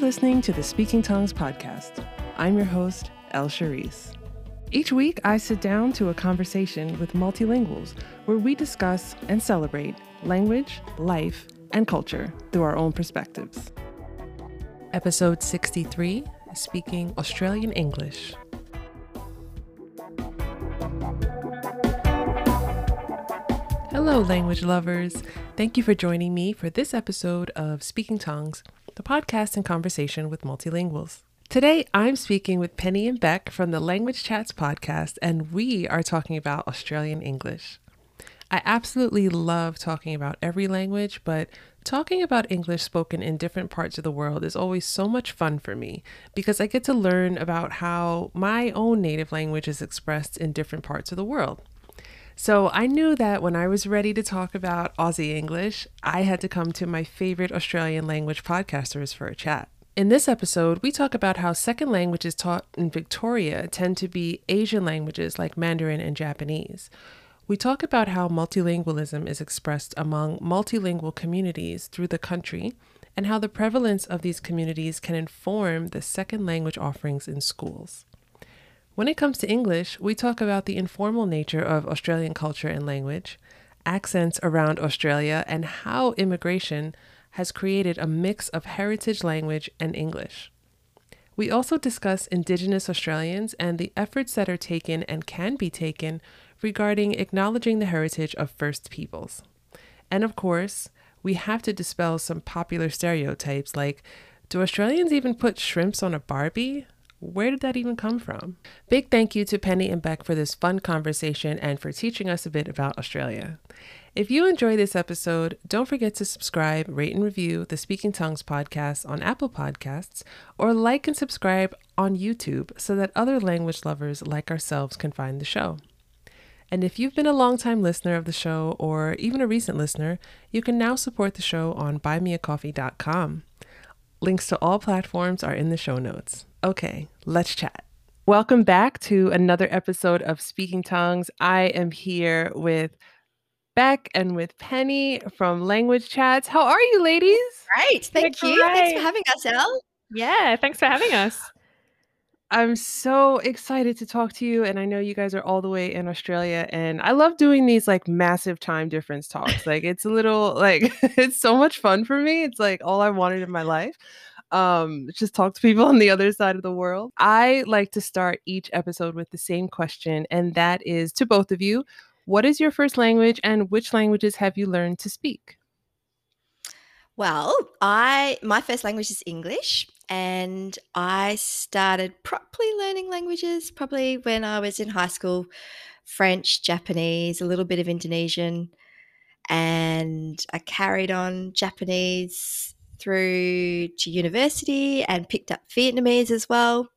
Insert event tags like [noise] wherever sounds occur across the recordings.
Listening to the Speaking Tongues podcast. I'm your host, El Charisse. Each week, I sit down to a conversation with multilinguals where we discuss and celebrate language, life, and culture through our own perspectives. Episode 63 Speaking Australian English. Hello, language lovers. Thank you for joining me for this episode of Speaking Tongues, the podcast and conversation with multilinguals. Today, I'm speaking with Penny and Bec from the Language Chats podcast, and we are talking about Australian English. I absolutely love talking about every language, but talking about English spoken in different parts of the world is always so much fun for me because I get to learn about how my own native language is expressed in different parts of the world. So I knew that when I was ready to talk about Aussie English, I had to come to my favorite Australian language podcasters for a chat. In this episode, we talk about how second languages taught in Victoria tend to be Asian languages like Mandarin and Japanese. We talk about how multilingualism is expressed among multilingual communities through the country and how the prevalence of these communities can inform the second language offerings in schools. When it comes to English, we talk about the informal nature of Australian culture and language, accents around Australia, and how immigration has created a mix of heritage language and English. We also discuss Indigenous Australians and the efforts that are taken and can be taken regarding acknowledging the heritage of First Peoples. And of course, we have to dispel some popular stereotypes like do Australians even put shrimps on a Barbie? Where did that even come from? Big thank you to Penny and Bec for this fun conversation and for teaching us a bit about Australia. If you enjoy this episode, don't forget to subscribe, rate, and review the Speaking Tongues podcast on Apple Podcasts or like and subscribe on YouTube so that other language lovers like ourselves can find the show. And if you've been a longtime listener of the show or even a recent listener, you can now support the show on buymeacoffee.com. Links to all platforms are in the show notes. Okay, let's chat. Welcome back to another episode of Speaking Tongues. I am here with Bec and with Penny from Language Chats. How are you, ladies? Great. Thank you. Thanks for having us, Elle. Yeah, thanks for having us. I'm so excited to talk to you. And I know you guys are all the way in Australia. And I love doing these like massive time difference talks. Like it's a little like [laughs] it's so much fun for me. It's like all I wanted in my life um just talk to people on the other side of the world. I like to start each episode with the same question and that is to both of you, what is your first language and which languages have you learned to speak? Well, I my first language is English and I started properly learning languages probably when I was in high school, French, Japanese, a little bit of Indonesian and I carried on Japanese through to university and picked up Vietnamese as well.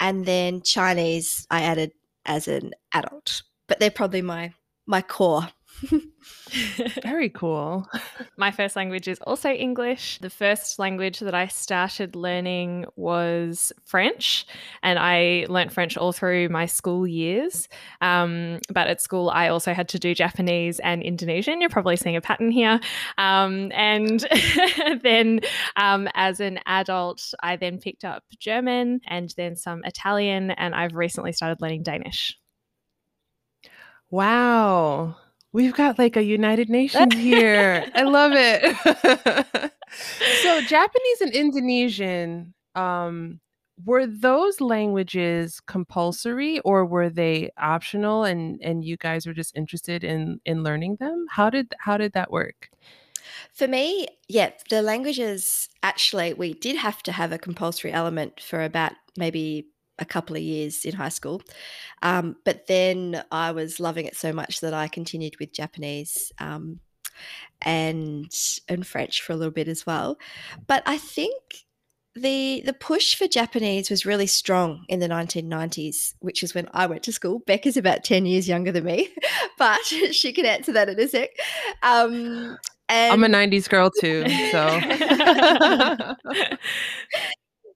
And then Chinese I added as an adult. But they're probably my my core [laughs] Very cool. [laughs] My first language is also English. The first language that I started learning was French, and I learnt French all through my school years. Um, but at school, I also had to do Japanese and Indonesian. You're probably seeing a pattern here. Um, and [laughs] then um, as an adult, I then picked up German and then some Italian, and I've recently started learning Danish. Wow. We've got like a United Nations [laughs] here. I love it. so [laughs] Japanese and Indonesian, um, were those languages compulsory or were they optional and and you guys were just interested in in learning them? How did how did that work? For me, yeah, the languages actually we did have to have a compulsory element for about maybe a couple of years in high school. Um, but then I was loving it so much that I continued with Japanese um, and and French for a little bit as well. But I think the the push for Japanese was really strong in the 1990s, which is when I went to school. Bec is about 10 years younger than me, [laughs] but [laughs] she can answer that in a sec. Um, I'm a 90s girl too, so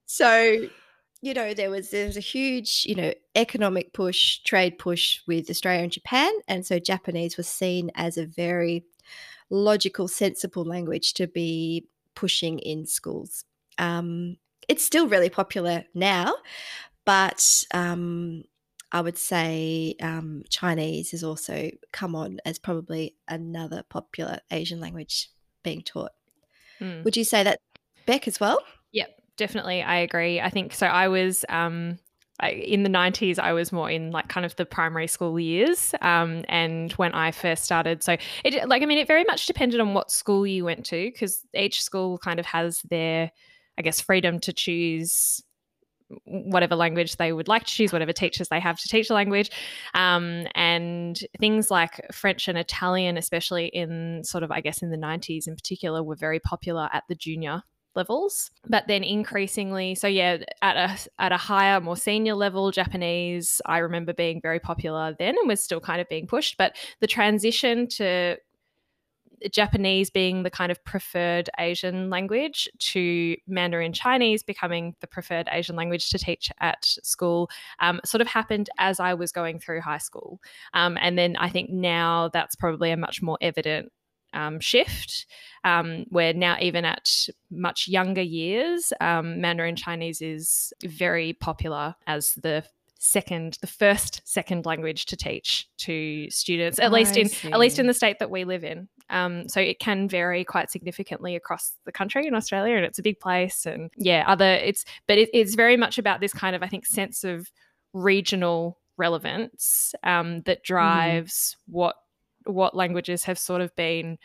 [laughs] so you know, there was there was a huge, you know, economic push, trade push with Australia and Japan, and so Japanese was seen as a very logical, sensible language to be pushing in schools. Um, it's still really popular now, but um, I would say um, Chinese has also come on as probably another popular Asian language being taught. Mm. Would you say that, Bec, as well? Yep, definitely. I agree. I think so. I was um, in the 90s, I was more in like kind of the primary school years. Um, and when I first started, so it like, I mean, it very much depended on what school you went to because each school kind of has their, I guess, freedom to choose whatever language they would like to choose, whatever teachers they have to teach the language. Um, and things like French and Italian, especially in sort of, I guess, in the 90s in particular, were very popular at the junior levels but then increasingly so yeah at a at a higher more senior level japanese i remember being very popular then and was still kind of being pushed but the transition to Japanese being the kind of preferred Asian language to Mandarin Chinese becoming the preferred Asian language to teach at school um, sort of happened as I was going through high school. Um, and then I think now that's probably a much more evident um, shift, um, where now even at much younger years, um, Mandarin Chinese is very popular as the second the first second language to teach to students at least in at least in the state that we live in um, so it can vary quite significantly across the country in australia and it's a big place and yeah other it's but it, it's very much about this kind of i think sense of regional relevance um, that mm-hmm. drives mm. what what languages have sort of been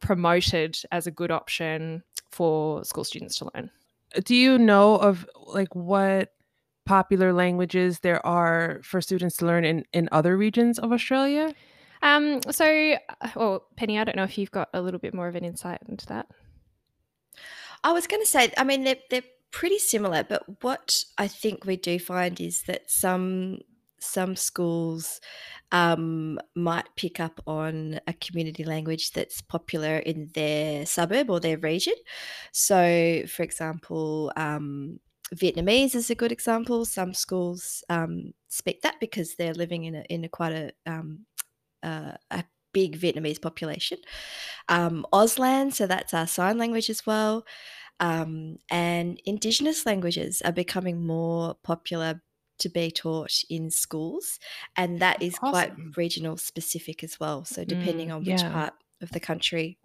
promoted as a good option for school students to learn. Do you know of like what popular languages there are for students to learn in, in other regions of Australia? Um, so, uh, well, Penny, I don't know if you've got a little bit more of an insight into that. I was going to say, I mean, they're, they're pretty similar, but what I think we do find is that some some schools um, might pick up on a community language that's popular in their suburb or their region. So, for example, um, Vietnamese is a good example. Some schools um, speak that because they're living in a in a quite a um, uh, a big Vietnamese population. Um, Auslan, so that's our sign language as well. Um, and Indigenous languages are becoming more popular to be taught in schools, and that is awesome. quite regional specific as well. So depending mm, on which yeah. part of the country,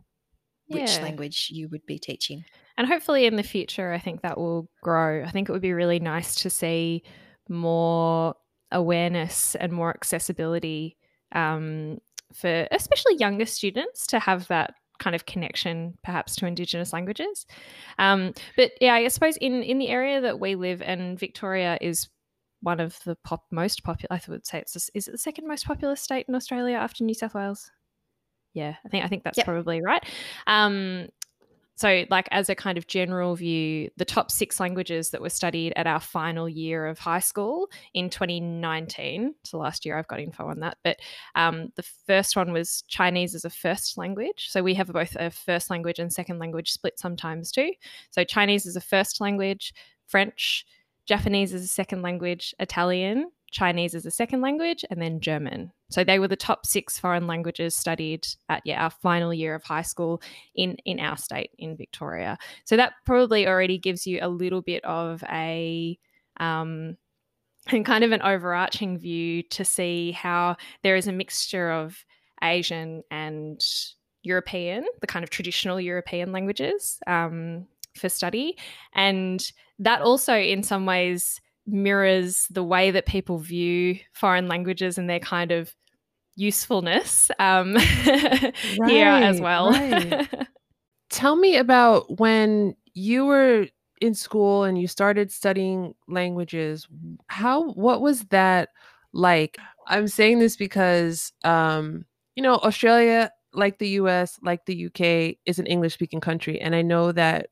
which yeah. language you would be teaching. And hopefully in the future, I think that will grow. I think it would be really nice to see more awareness and more accessibility um, for especially younger students to have that kind of connection perhaps to indigenous languages um, but yeah i suppose in in the area that we live and victoria is one of the pop most popular. I would say it's a, is it the second most popular state in Australia after New South Wales? Yeah, I think I think that's yep. probably right. Um, so, like as a kind of general view, the top six languages that were studied at our final year of high school in 2019. So last year, I've got info on that. But um, the first one was Chinese as a first language. So we have both a first language and second language split sometimes too. So Chinese is a first language, French, Japanese as a second language, Italian, Chinese as a second language, and then German. So they were the top six foreign languages studied at yeah our final year of high school in in our state in Victoria. So that probably already gives you a little bit of a um, and [laughs] kind of an overarching view to see how there is a mixture of Asian and European, the kind of traditional European languages um, for study. And that also, in some ways, mirrors the way that people view foreign languages and their kind of usefulness um, right, [laughs] here as well. Right. [laughs] Tell me about when you were in school and you started studying languages. How what was that like? I'm saying this because um, you know, Australia, like the US, like the UK, is an English speaking country. And I know that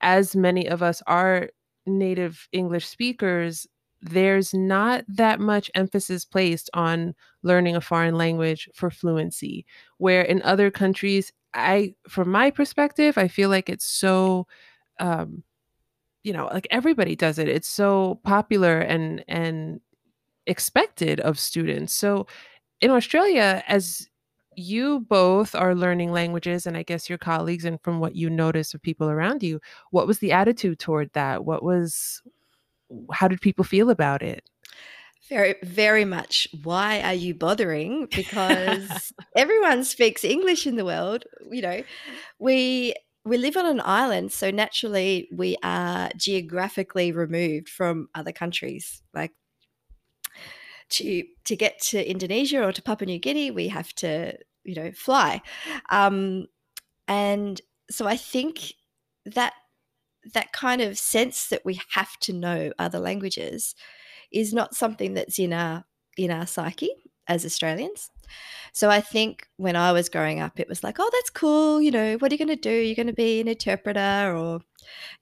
as many of us are native English speakers, there's not that much emphasis placed on learning a foreign language for fluency. Where in other countries, I, from my perspective, I feel like it's so, um, you know, like everybody does it. It's so popular and and expected of students. So in Australia, as you both are learning languages, and I guess your colleagues, and from what you notice of people around you, what was the attitude toward that? What was, how did people feel about it? Very, very much. Why are you bothering? [laughs] Because everyone speaks English in the world. You know, we we live on an island, so naturally we are geographically removed from other countries. Like to to get to Indonesia or to Papua New Guinea, we have to you know fly, um, and so I think that that kind of sense that we have to know other languages is not something that's in our in our psyche as Australians. So I think when I was growing up, it was like, oh, that's cool. You know, what are you going to do? You're going to be an interpreter, or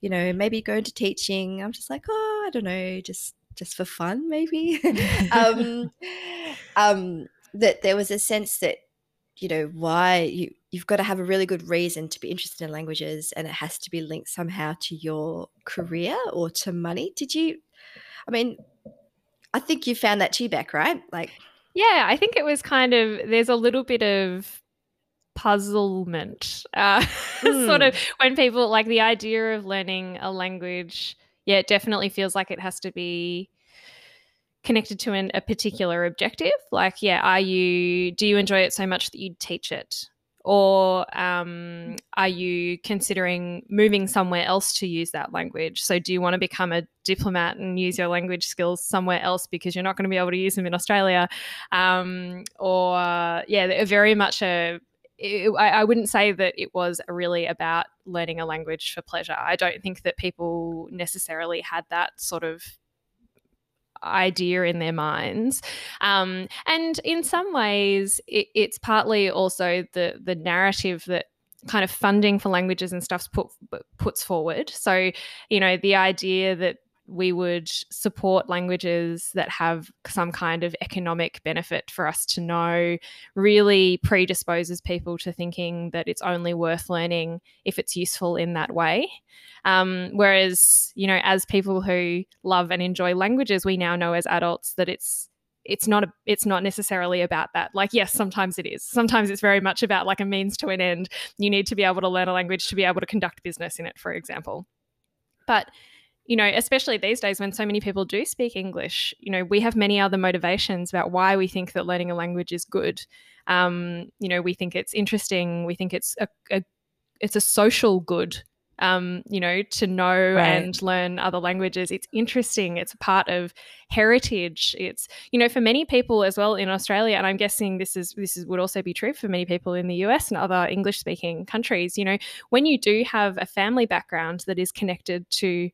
you know, maybe go into teaching. I'm just like, oh, I don't know, just just for fun, maybe. [laughs] [laughs] um, um, that there was a sense that you know why you you've got to have a really good reason to be interested in languages, and it has to be linked somehow to your career or to money. Did you? I mean, I think you found that too, Bec, right? Like, yeah, I think it was kind of. There's a little bit of puzzlement, uh, mm. [laughs] sort of when people like the idea of learning a language yeah, it definitely feels like it has to be connected to an, a particular objective. Like, yeah, are you, do you enjoy it so much that you'd teach it? Or um, are you considering moving somewhere else to use that language? So, do you want to become a diplomat and use your language skills somewhere else because you're not going to be able to use them in Australia? Um, or, yeah, very much a it, I, I, wouldn't say that it was really about learning a language for pleasure. I don't think that people necessarily had that sort of idea in their minds. Um, and in some ways, it, it's partly also the the narrative that kind of funding for languages and stuff put, puts forward. So, you know, the idea that we would support languages that have some kind of economic benefit for us to know really predisposes people to thinking that it's only worth learning if it's useful in that way. Um, whereas, you know, as people who love and enjoy languages, we now know as adults that it's it's not a, it's not necessarily about that. Like yes sometimes it is. Sometimes it's very much about like a means to an end. You need to be able to learn a language to be able to conduct business in it for example. But you know, especially these days when so many people do speak English, you know, we have many other motivations about why we think that learning a language is good. Um, you know, we think it's interesting. We think it's a, a it's a social good. Um, you know, to know right. and learn other languages. It's interesting. It's a part of heritage. It's you know, for many people as well in Australia, and I'm guessing this is this is, would also be true for many people in the US and other English speaking countries. You know, when you do have a family background that is connected to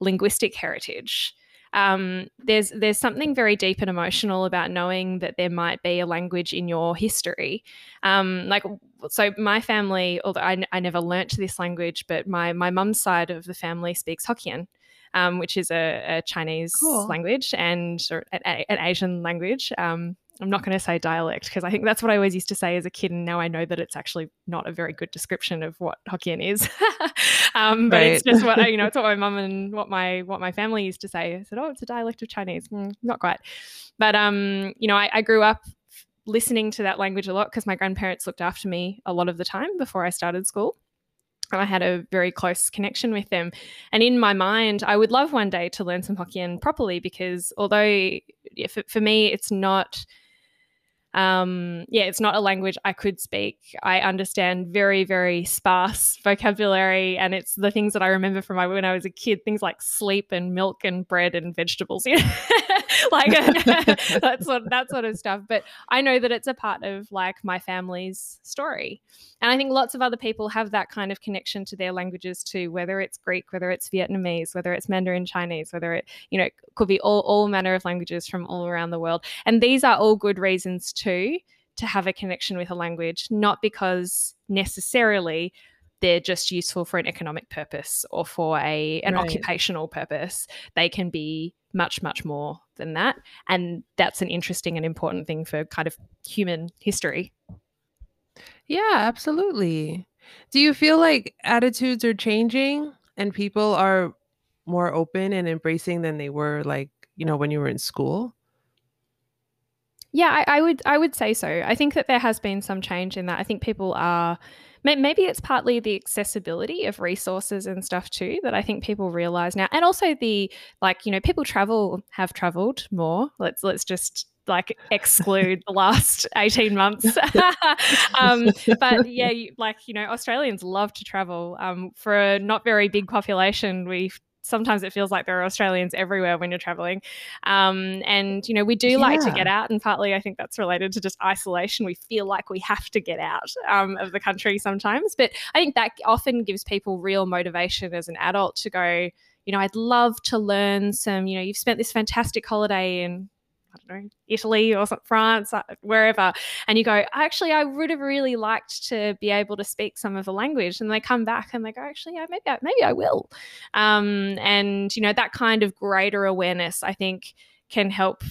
linguistic heritage. Um, there's there's something very deep and emotional about knowing that there might be a language in your history. Um, like so, my family, although I, I never learnt this language, but my my mum's side of the family speaks Hokkien. Um, which is a, a Chinese cool. language and an, an Asian language. Um, I'm not going to say dialect because I think that's what I always used to say as a kid, and now I know that it's actually not a very good description of what Hokkien is. [laughs] um, but right. it's just what you know. [laughs] It's what my mum and what my what my family used to say. I said, "Oh, it's a dialect of Chinese." Mm, not quite, but um, you know, I, I grew up listening to that language a lot because my grandparents looked after me a lot of the time before I started school. And I had a very close connection with them. And in my mind, I would love one day to learn some Hokkien properly because although for, for me, it's not um, yeah, it's not a language I could speak. I understand very, very sparse vocabulary, and it's the things that I remember from my, when I was a kid, things like sleep and milk and bread and vegetables, [laughs] you know, like [laughs] that sort that sort of stuff. But I know that it's a part of like my family's story, and I think lots of other people have that kind of connection to their languages too, whether it's Greek, whether it's Vietnamese, whether it's Mandarin Chinese, whether it you know could be all all manner of languages from all around the world, and these are all good reasons too to have a connection with a language, not because necessarily they're just useful for an economic purpose or for a an right. occupational purpose. They can be much much more than that, and that's an interesting and important thing for kind of human history. Yeah, absolutely. Do you feel like attitudes are changing and people are more open and embracing than they were like, you know, when you were in school? Yeah, I, I, would I would say so. I think that there has been some change in that. I think people are maybe it's partly the accessibility of resources and stuff too that I think people realize now, and also the like you know people travel have traveled more. Let's let's just like exclude the last [laughs] 18 months [laughs] um, but yeah you, like you know australians love to travel um, for a not very big population we sometimes it feels like there are Australians everywhere when you're traveling. Um, and, you know, we do yeah. like to get out. And partly I think that's related to just isolation. We feel like we have to get out um, of the country sometimes. But I think that often gives people real motivation as an adult to go, you know, I'd love to learn some, you know, you've spent this fantastic holiday in I don't know, Italy or France, uh, wherever, and you go, actually, I would have really liked to be able to speak some of the language, and they come back and they go, actually, yeah, maybe, I, maybe I will, um, and you know that kind of greater awareness, I think, can help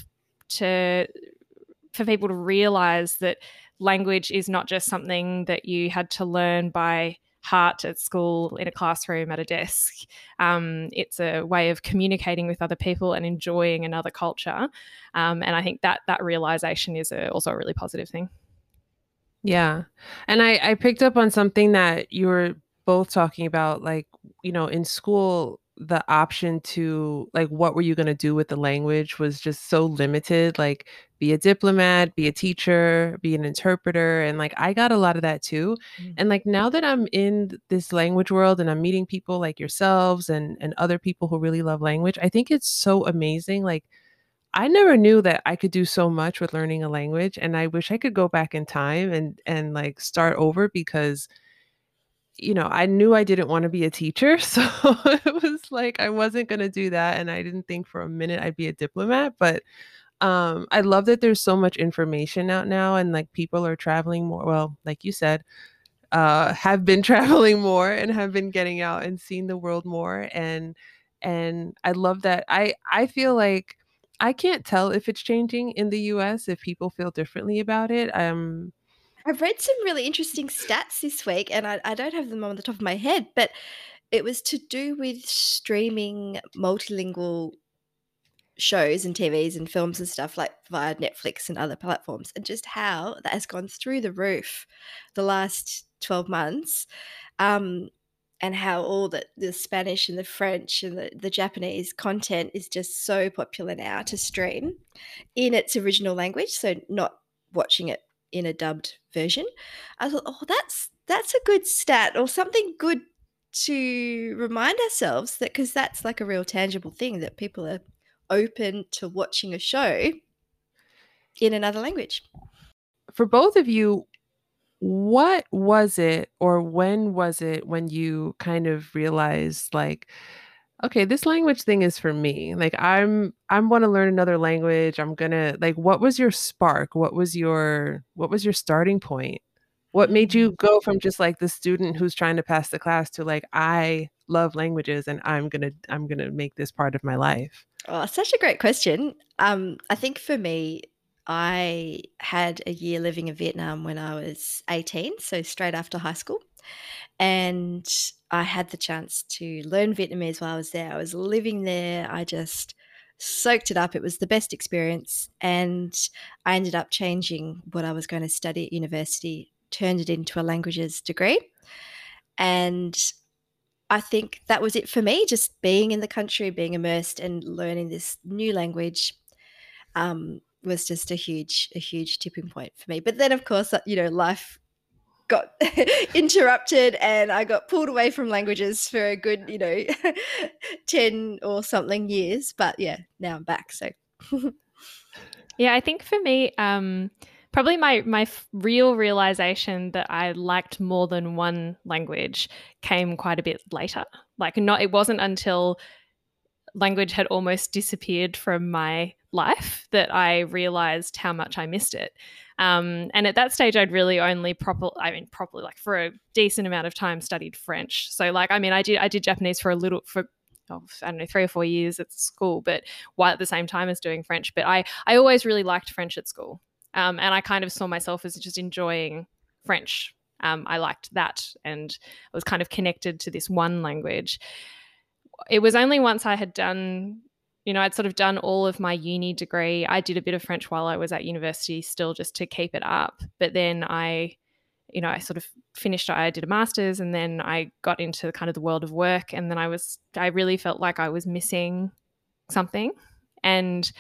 to for people to realize that language is not just something that you had to learn by heart at school, in a classroom, at a desk. Um, it's a way of communicating with other people and enjoying another culture. Um, and I think that that realization is a, also a really positive thing. Yeah. And I, I picked up on something that you were both talking about, like, you know, in school, the option to like what were you going to do with the language was just so limited like be a diplomat be a teacher be an interpreter and like i got a lot of that too mm-hmm. and like now that i'm in this language world and i'm meeting people like yourselves and and other people who really love language i think it's so amazing like I never knew that I could do so much with learning a language and I wish I could go back in time and and like start over because you know, I knew I didn't want to be a teacher. [laughs] So it was like I wasn't going to do that. And I didn't think for a minute I'd be a diplomat. But um, I love that there's so much information out now and like people are traveling more. Well, like you said, uh, have been [laughs] traveling more and have been getting out and seeing the world more. And and I love that. I I feel like I can't tell if it's changing in the US if people feel differently about it. Um I've read some really interesting stats this week, and I, I don't have them on the top of my head, but it was to do with streaming multilingual shows and TVs and films and stuff like via Netflix and other platforms, and just how that has gone through the roof the last 12 months. Um, and how all the, the Spanish and the French and the, the Japanese content is just so popular now to stream in its original language. So, not watching it in a dubbed version. I thought, oh, that's that's a good stat or something good to remind ourselves that because that's like a real tangible thing that people are open to watching a show in another language. For both of you, what was it or when was it when you kind of realized like okay this language thing is for me like i'm i'm want to learn another language i'm gonna like what was your spark? What was your what was your starting point? What made you mm. go from just like the student who's trying to pass the class to like i love languages and i'm gonna i'm gonna make this part of my life oh such a great question. Um i think for me i had a year living in vietnam when i was 18 so straight after high school and I had the chance to learn Vietnamese while I was there. I was living there. I just soaked it up. It was the best experience. And I ended up changing what I was going to study at university, turned it into a languages degree. And I think that was it for me, just being in the country, being immersed and learning this new language. Um, was just a huge a huge tipping point for me but then of course you know life got [laughs] interrupted and I got pulled away from languages for a good, you know, [laughs] 10 or something years. But yeah, now I'm back. So, [laughs] yeah, I think for me, um, probably my, my real realization that I liked more than one language came quite a bit later. Like, not, it wasn't until language had almost disappeared from my life that I realized how much I missed it. Um, and at that stage, I'd really only proper, I mean, properly like for a decent amount of time studied French. So like, I mean, I did, I did Japanese for a little, for oh, I don't know, three or four years at school, but while at the same time as doing French. But I, I always really liked French at school. Um, and I kind of saw myself as just enjoying French. Um, I liked that and I was kind of connected to this one language. It was only once I had done you know, I'd sort of done all of my uni degree. I did a bit of French while I was at university still just to keep it up. But then I, you know, I sort of finished, I did a master's and then I got into kind of the world of work. And then I was, I really felt like I was missing something. And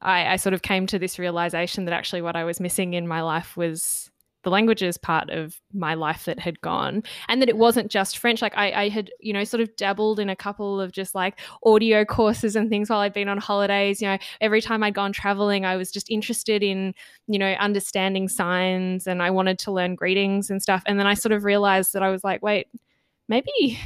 I, I sort of came to this realization that actually what I was missing in my life was the languages part of my life that had gone and that it wasn't just french. Like I, I, had you know sort of dabbled in a couple of just like audio courses and things while i'd been on holidays. You know every time i'd gone traveling i was just interested in you know understanding signs and i wanted to learn greetings and stuff. And then i sort of realized that i was like wait maybe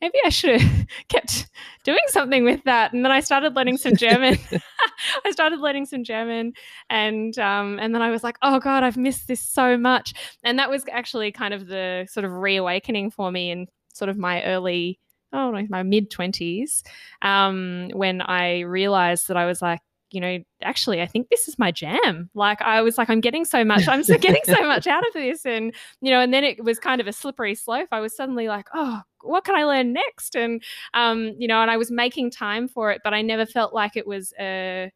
maybe I should have [laughs] kept doing something with that. And then I started learning some German. [laughs] [laughs] I started learning some German, and um, and then I was like, oh god, I've missed this so much. And that was actually kind of the sort of reawakening for me in sort of my early. Oh, no, my mid 20s, um, when I realized that I was like, you know, actually, I think this is my jam. Like, I was like, I'm getting so much, I'm getting so much out of this. And, you know, and then it was kind of a slippery slope. I was suddenly like, oh, what can I learn next? And, um, you know, and I was making time for it, but I never felt like it was, uh,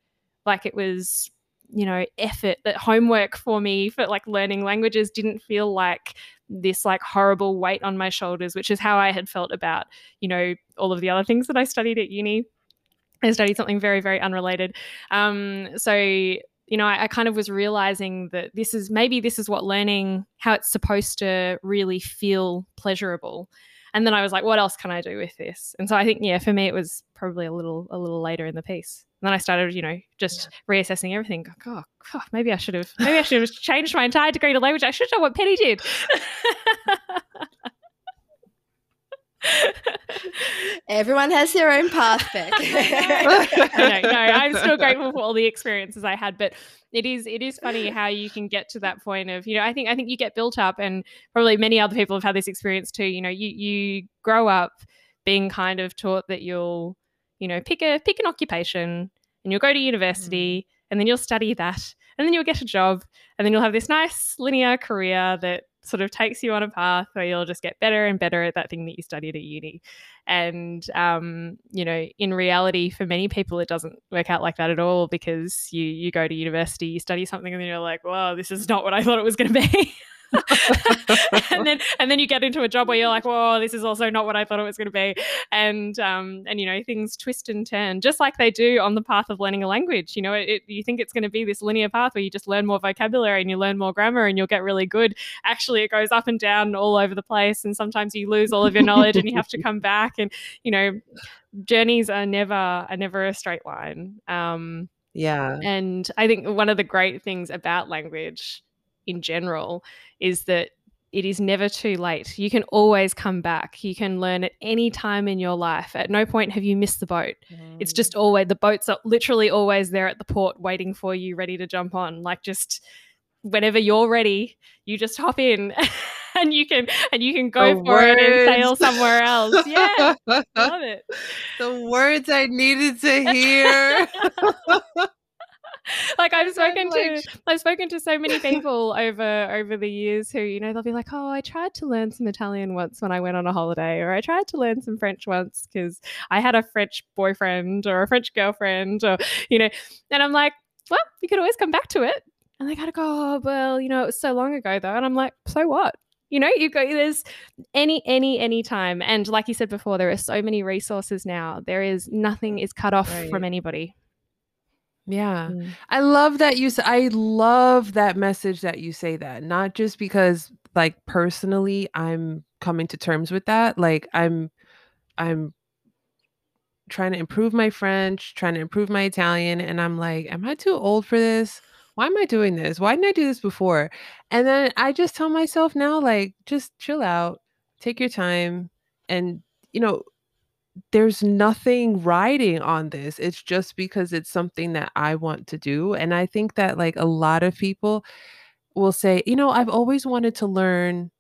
like it was, you know, effort that homework for me for like learning languages didn't feel like this like horrible weight on my shoulders, which is how I had felt about, you know, all of the other things that I studied at uni I studied something very, very unrelated. Um, so, you know, I, I, kind of was realizing that this is maybe this is what learning how it's supposed to really feel pleasurable. And then I was like, what else can I do with this? And so I think, yeah, for me, it was probably a little, a little later in the piece. And then I started, you know, just yeah. reassessing everything. Oh, oh, maybe I should have, maybe I should have changed my entire degree to language. I should have done what Penny did. [laughs] Everyone has their own path back. [laughs] [laughs] Know, no, I'm still grateful for all the experiences I had, but it is it is funny how you can get to that point of you know I think I think you get built up, and probably many other people have had this experience too. You know, you you grow up being kind of taught that you'll you know pick a pick an occupation and you'll go to university mm. and then you'll study that and then you'll get a job and then you'll have this nice linear career that sort of takes you on a path where you'll just get better and better at that thing that you studied at uni. And, um, you know, in reality, for many people, it doesn't work out like that at all because you, you go to university, you study something, and then you're like, wow, this is not what I thought it was going to be. [laughs] [laughs] and then [laughs] and then you get into a job where you're like, whoa, this is also not what I thought it was going to be, and um, and you know things twist and turn just like they do on the path of learning a language. You know, it, it, you think it's going to be this linear path where you just learn more vocabulary and you learn more grammar and you'll get really good. Actually, it goes up and down all over the place, and sometimes you lose all of your knowledge and you have to [laughs] come back. And you know, journeys are never are never a straight line. Um, yeah, and I think one of the great things about language in general is that it is never too late. You can always come back. You can learn at any time in your life. At no point have you missed the boat. Mm. It's just mm. always the boats are literally always there at the port waiting for you, ready to jump on. Like just whenever you're ready, you just hop in [laughs] and you can and you can go the for words. it and sail somewhere else. Yeah. love it. [laughs] The words I needed to hear. [laughs] [laughs] like I've spoken to I've spoken to so many [laughs] people over over the years who you know they'll be like oh I tried to learn some Italian once when I went on a holiday or I tried to learn some French once because I had a French boyfriend or a French girlfriend or you know and I'm like well you could always come back to it. And they gotta go oh well you know it was so long ago though and I'm like so what? You know you go there's any any any time and like you said before there are so many resources now there is nothing is cut off right. from anybody yeah. Mm. I love that you I love that message that you say that. Not just because like personally I'm coming to terms with that. Like I'm I'm trying to improve my French, trying to improve my Italian and I'm like, am I too old for this? Why am I doing this? Why didn't I do this before? And then I just tell myself now like just chill out, take your time and you know, there's nothing riding on this. It's just because it's something that I want to do. And I think that like a lot of people will say, you know, I've always wanted to learn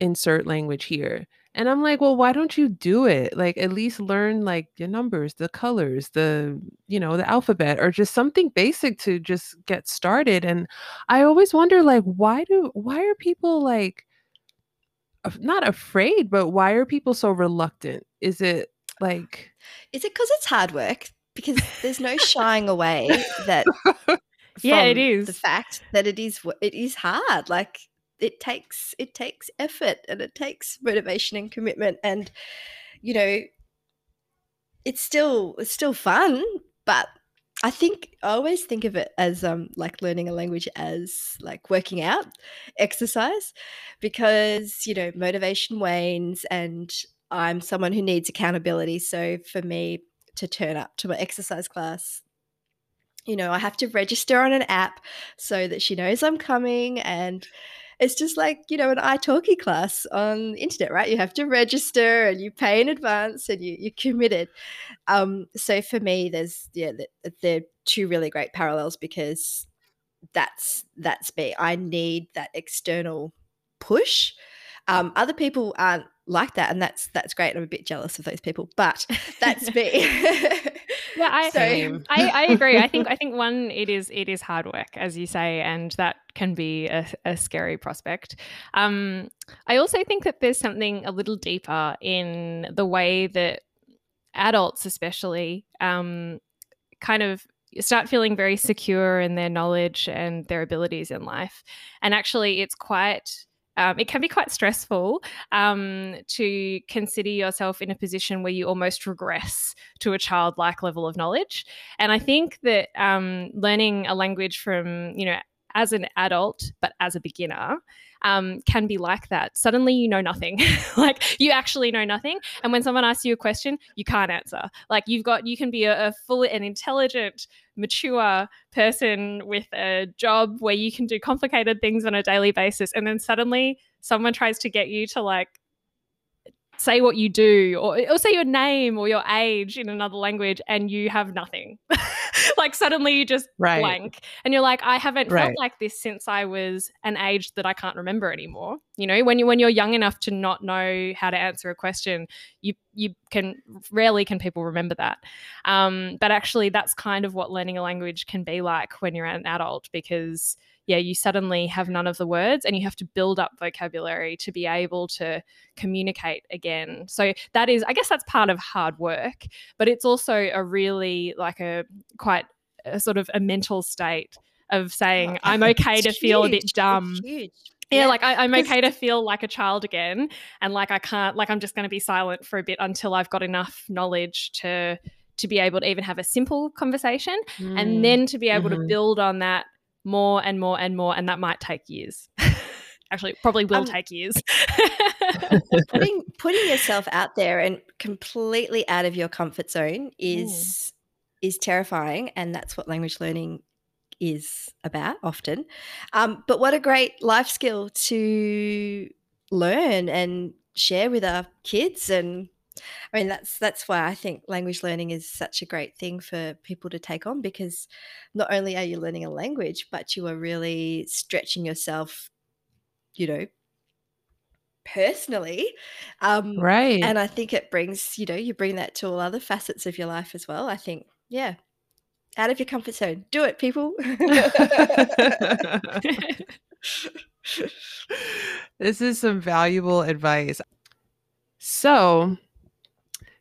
insert language here. And I'm like, well, why don't you do it? Like at least learn like the numbers, the colors, the, you know, the alphabet or just something basic to just get started. And I always wonder like why do why are people like not afraid, but why are people so reluctant? Is it like is it because it's hard work because there's no shying away that [laughs] yeah, it is the fact that it is it is hard. Like it takes it takes effort and it takes motivation and commitment and you know it's still it's still fun, but I think I always think of it as um like learning a language as like working out, exercise, because you know motivation wanes and I'm someone who needs accountability. So for me to turn up to my exercise class, you know, I have to register on an app so that she knows I'm coming and it's just like, you know, an italki class on the internet, right? You have to register and you pay in advance and you, you're committed. Um, so for me, there's yeah, th- they're two really great parallels because that's that's me. I need that external push. Um, other people aren't like that, and that's that's great. I'm a bit jealous of those people, but [laughs] that's me. [laughs] Yeah, I, [laughs] So- I, I agree. I think I think one it is it is hard work, as you say, and that can be a, a scary prospect. Um, I also think that there's something a little deeper in the way that adults, especially, um, kind of start feeling very secure in their knowledge and their abilities in life, and actually, it's quite. Um, it can be quite stressful um, to consider yourself in a position where you almost regress to a childlike level of knowledge. And I think that um, learning a language from, you know, as an adult, but as a beginner, um, can be like that. Suddenly you know nothing. [laughs] like you actually know nothing. And when someone asks you a question, you can't answer. Like you've got, you can be a, a full and intelligent, mature person with a job where you can do complicated things on a daily basis. And then suddenly someone tries to get you to like, say what you do or, or say your name or your age in another language and you have nothing. [laughs] Like suddenly you just Right. blank and you're like i haven't felt like this since i was an age that i can't remember anymore. You know when you when you're young enough to not know how to answer a question you you can rarely can people remember that. Um, but actually that's kind of what learning a language can be like when you're an adult because yeah you suddenly have none of the words and you have to build up vocabulary to be able to communicate again so that is i guess that's part of hard work but it's also a really like a quite a sort of a mental state of saying i'm [laughs] okay to It's feel a bit dumb huge. yeah, like I, I'm 'cause- okay to feel like a child again, and like I can't, like I'm just going to be silent for a bit until I've got enough knowledge to to be able to even have a simple conversation, Mm. and then to be able to Mhm. build on that more and more and more, and that might take years. [laughs] Actually, it probably will Um, take years. [laughs] putting [laughs] putting yourself out there and completely out of your comfort zone is is terrifying and that's what language learning is about often um, but what a great life skill to learn and share with our kids and i mean that's that's why i think language learning is such a great thing for people to take on because not only are you learning a language but you are really stretching yourself you know personally um right. and i think it brings you know you bring that to all other facets of your life as well i think yeah out of your comfort zone do it people [laughs] [laughs] this is some valuable advice. So,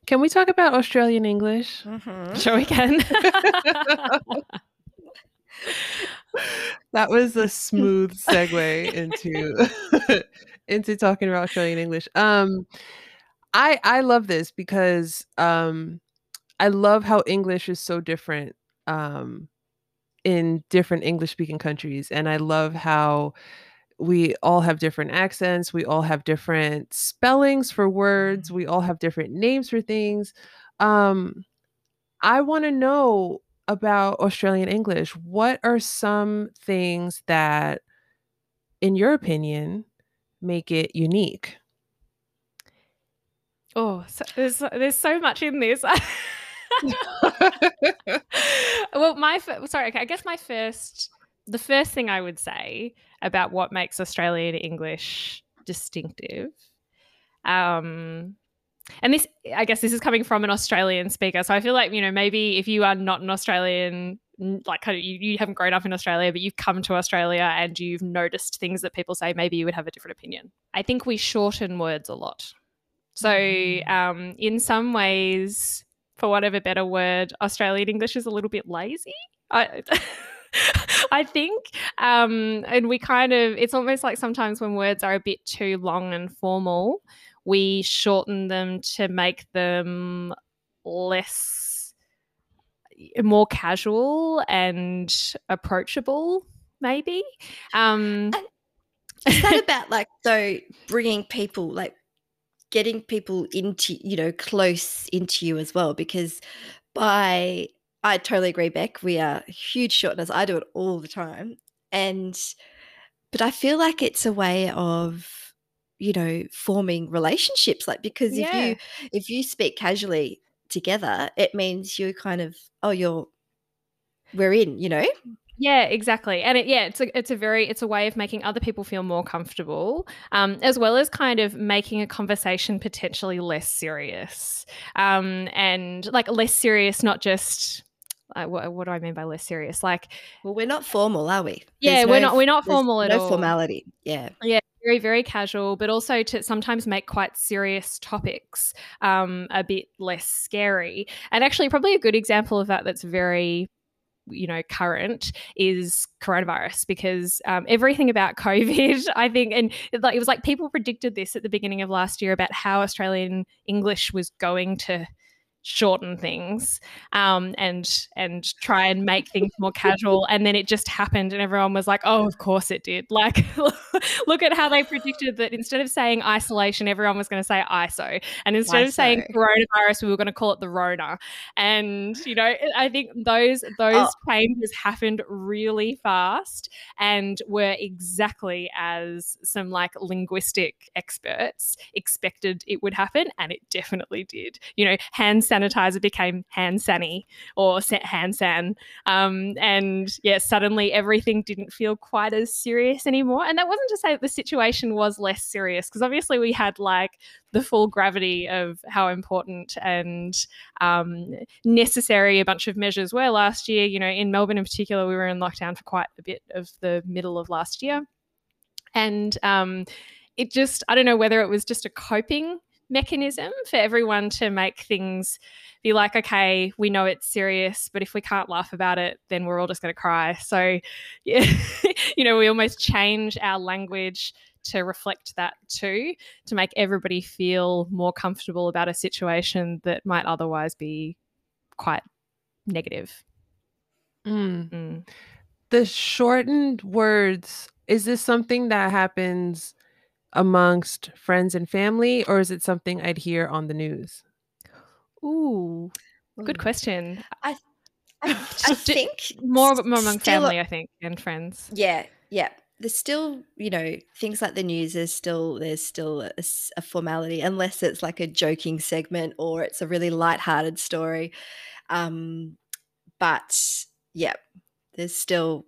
can we talk about Australian English? Mhm. sure, we can. [laughs] that was a smooth segue into [laughs] into talking about Australian English. Um I I love this because um I love how English is so different um in different English speaking countries and I love how we all have different accents, we all have different spellings for words, we all have different names for things. Um I want to know about Australian English. What are some things that in your opinion make it unique? oh, so, there's there's so much in this. [laughs] [laughs] well, my sorry, okay, I guess my first the first thing I would say about what makes Australian English distinctive, um, and this I guess this is coming from an Australian speaker, so I feel like you know maybe if you are not an Australian. Like kind of, you, you haven't grown up in Australia, but you've come to Australia and you've noticed things that people say. Maybe you would have a different opinion. I think we shorten words a lot. So, Mhm. um, in some ways, for whatever better word, Australian English is a little bit lazy. I, [laughs] [laughs] I think, um, and we kind of, it's almost like sometimes when words are a bit too long and formal, we shorten them to make them less, more casual and approachable, maybe. Um, is that [laughs] about like, so bringing people, like getting people into, you know, close into you as well? Because by I totally agree, Bec. We are huge shorteners. I do it all the time. And, but I feel like it's a way of, you know, forming relationships. Like, because yeah. if you, if you speak casually together, it means you're kind of, oh, you're, we're in, you know? Yeah, exactly. And it, yeah, it's a it's a very it's a way of making other people feel more comfortable, um, as well as kind of making a conversation potentially less serious, um, and like less serious, not just uh, what, what, do I mean by less serious? Like, well, we're not formal, are we? There's yeah, no, we're not. We're not formal at no all. No formality. Yeah. Yeah. Very, very casual, but also to sometimes make quite serious topics um, a bit less scary. And actually, probably a good example of that that's very you know current is coronavirus because um, everything about [laughs] covid i think and like it was like people predicted this at the beginning of last year about how australian english was going to shorten things um, and and try and make things more casual and then it just happened and everyone was like oh of course it did [laughs] like look at how they predicted that instead of saying isolation everyone was going to say iso and instead ISO. of saying coronavirus we were going to call it the rona and you know i think those those oh. changes happened really fast and were exactly as some like linguistic experts expected it would happen and it definitely did you know hands sanitizer became hand sanny or hand san. Um, and yeah, suddenly everything didn't feel quite as serious anymore. And that wasn't to say that the situation was less serious, because obviously we had like the full gravity of how important and um, necessary a bunch of measures were last year. You know, in Melbourne in particular, we were in lockdown for quite a bit of the middle of last year. And um, it just, I don't know whether it was just a coping mechanism for everyone to make things be like, okay, we know it's serious, but if we can't laugh about it, then we're all just going to cry. So, [laughs] yeah, you know, we almost change our language to reflect that too, to make everybody feel more comfortable about a situation that might otherwise be quite negative. Mm. Mm. The shortened words, is this something that happens amongst friends and family, or is it something I'd hear on the news? Ooh, good question. I, I, [laughs] I think more, more among family, I think, and friends. Yeah, yeah. There's still, you know, things like the news. is still, there's still a, a formality, unless it's like a joking segment or it's a really light-hearted story. Um, but yeah, there's still,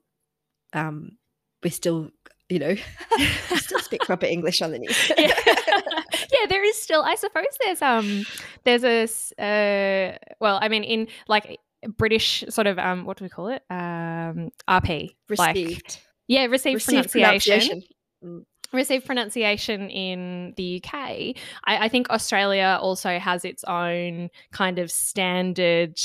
um, we're still you know, [laughs] still speak proper English on the news. yeah. [laughs] yeah, there is still. I suppose there's um there's a uh, well, I mean, in like British sort of um what do we call it um RP received. Like, yeah, received, received pronunciation. pronunciation. Mm. Received pronunciation in the UK. I, I think Australia also has its own kind of standard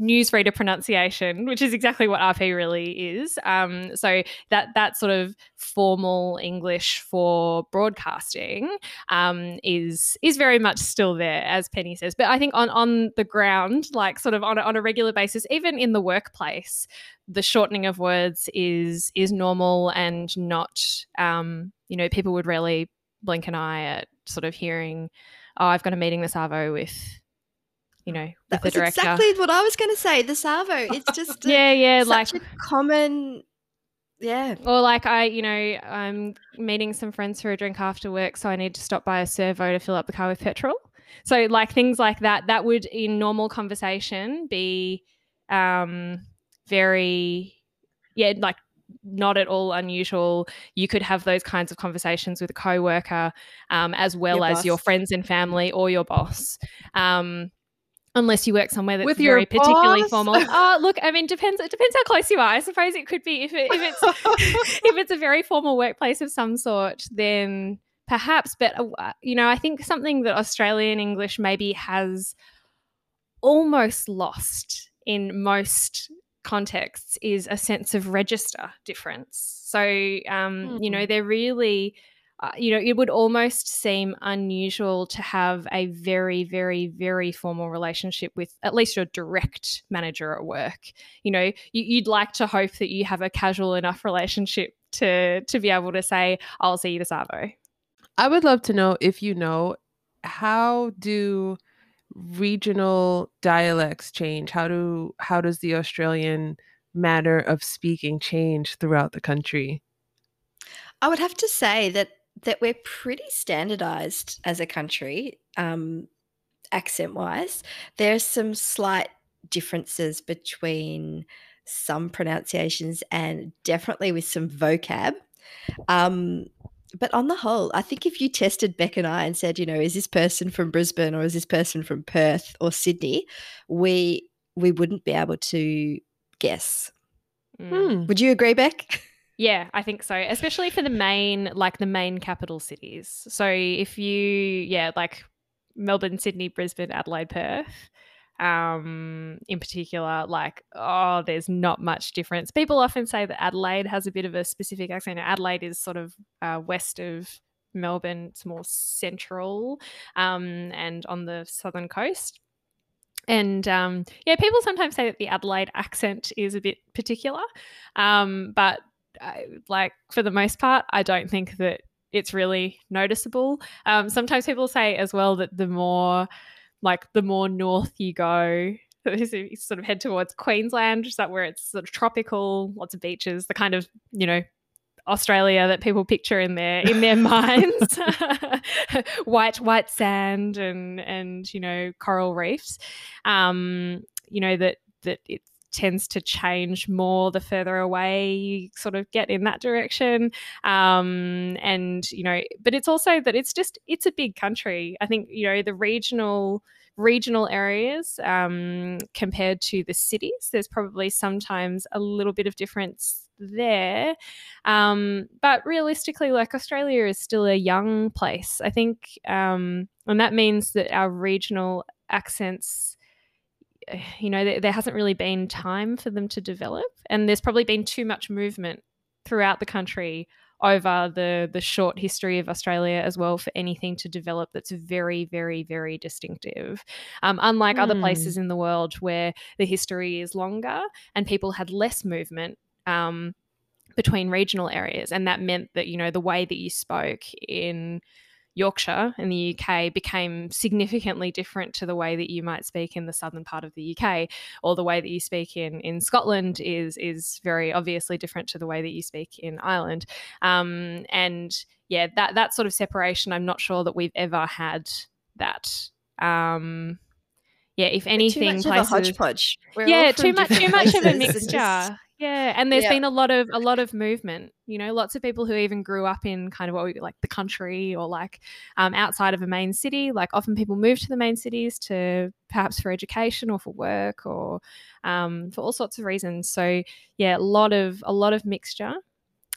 newsreader pronunciation, which is exactly what RP really is. Um, so that that sort of formal English for broadcasting um, is is very much still there, as Penny says. But I think on on the ground, like sort of on a, on a regular basis, even in the workplace, the shortening of words is is normal and not um, you know people would really blink an eye at sort of hearing, oh, I've got a meeting this Arvo with you know, that was exactly what I was going to say. The Savo, it's just [laughs] yeah, yeah, like common, yeah. Or like I, you know, I'm meeting some friends for a drink after work, so I need to stop by a servo to fill up the car with petrol. So like things like that, that would in normal conversation be um, very, yeah, like not at all unusual. You could have those kinds of conversations with a coworker, um, as well your as boss. your friends and family or your boss. Um, unless you work somewhere that's With very particularly formal. Oh, [laughs] look, I mean, depends. It depends how close you are. I suppose it could be if it, if it's [laughs] [laughs] if it's a very formal workplace of some sort, then perhaps. But uh, you know, I think something that Australian English maybe has almost lost in most contexts is a sense of register difference. So, um, mm. you know, hmm. they're really, uh, you know, it would almost seem unusual to have a very, very, very formal relationship with at least your direct manager at work. You know, you, would like to hope that you have a casual enough relationship to to be able to say, "I'll see you to Savo." I would love to know if you know how do regional dialects change? How do how does the Australian manner of speaking change throughout the country? I would have to say that that we're pretty standardized as a country, um, accent wise. There's some slight differences between some pronunciations and definitely with some vocab. Um, but on the whole, I think if you tested Bec and I and said, you know, is this person from Brisbane or is this person from Perth or Sydney, we we wouldn't be able to guess. Mm. Would you agree, Bec? [laughs] Yeah, I think so. Especially for the main, like the main capital cities. So if you, yeah, like Melbourne, Sydney, Brisbane, Adelaide, Perth, um, in particular, like, oh, there's not much difference. People often say that Adelaide has a bit of a specific accent. Adelaide is sort of uh, west of Melbourne, it's more central um, and on the southern coast. And um, yeah, people sometimes say that the Adelaide accent is a bit particular, um, but I, like for the most part, I don't think that it's really noticeable. Um, sometimes people say as well that the more like the more north you go, [laughs] you sort of head towards Queensland, is that where it's sort of tropical, lots of beaches, the kind of, you know, Australia that people picture in their in their [laughs] minds. [laughs] white white sand and and you know coral reefs. Um, you know that that it tends to change more the further away you sort of get in that direction. Um, and you know but it's also that it's just it's a big country. I think you know the regional regional areas um, compared to the cities there's probably sometimes a little bit of difference there. Um, but realistically like australia is still a young place. I think um, and that means that our regional accents [sighs] you know, there, there hasn't really been time for them to develop, and there's probably been too much movement throughout the country over the the short history of Australia as well for anything to develop that's very very very distinctive. Um, unlike mm. other places hmm. in the world where the history is longer and people had less movement. Um, between regional areas and that meant that you know the way that you spoke in Yorkshire in the UK became significantly different to the way that you might speak in the southern part of the UK, or the way that you speak in, in Scotland is is very obviously different to the way that you speak in Ireland. Um, and yeah, that that sort of separation, I'm not sure that we've ever had that. Um, yeah, if anything, too much places, of a hodgepodge. We're yeah, too much, too much of a mixture. Yeah, and there's yeah. been a lot of a lot of movement. You know, lots of people who even grew up in kind of what we like the country or like um, outside of a main city. Like often people move to the main cities to perhaps for education or for work or um, for all sorts of reasons. So yeah, a lot of a lot of mixture.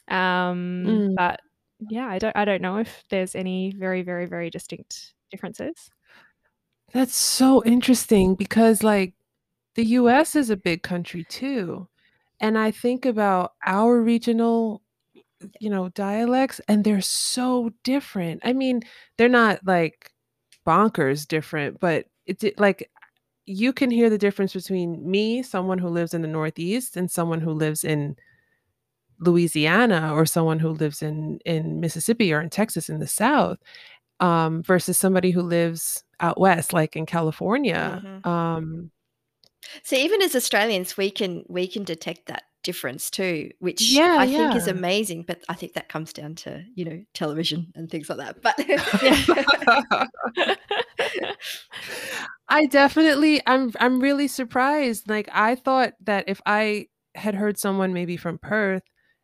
Um, mm. But yeah, I don't I don't know if there's any very very very distinct differences. That's so interesting because like the US is a big country too and I think about our regional you know dialects and they're so different. I mean, they're not like bonkers different, but it's like you can hear the difference between me, someone who lives in the Northeast, and someone who lives in Louisiana or someone who lives in in Mississippi or in Texas in the South, um, versus somebody who lives out west, like in California. Mm-hmm. Um, so even as Australians, we can we can detect that difference too, which yeah, I yeah. think is amazing. But I think that comes down to you know television and things like that. But [laughs] I definitely, I'm I'm really surprised. Like I thought that if I had heard someone maybe from Perth,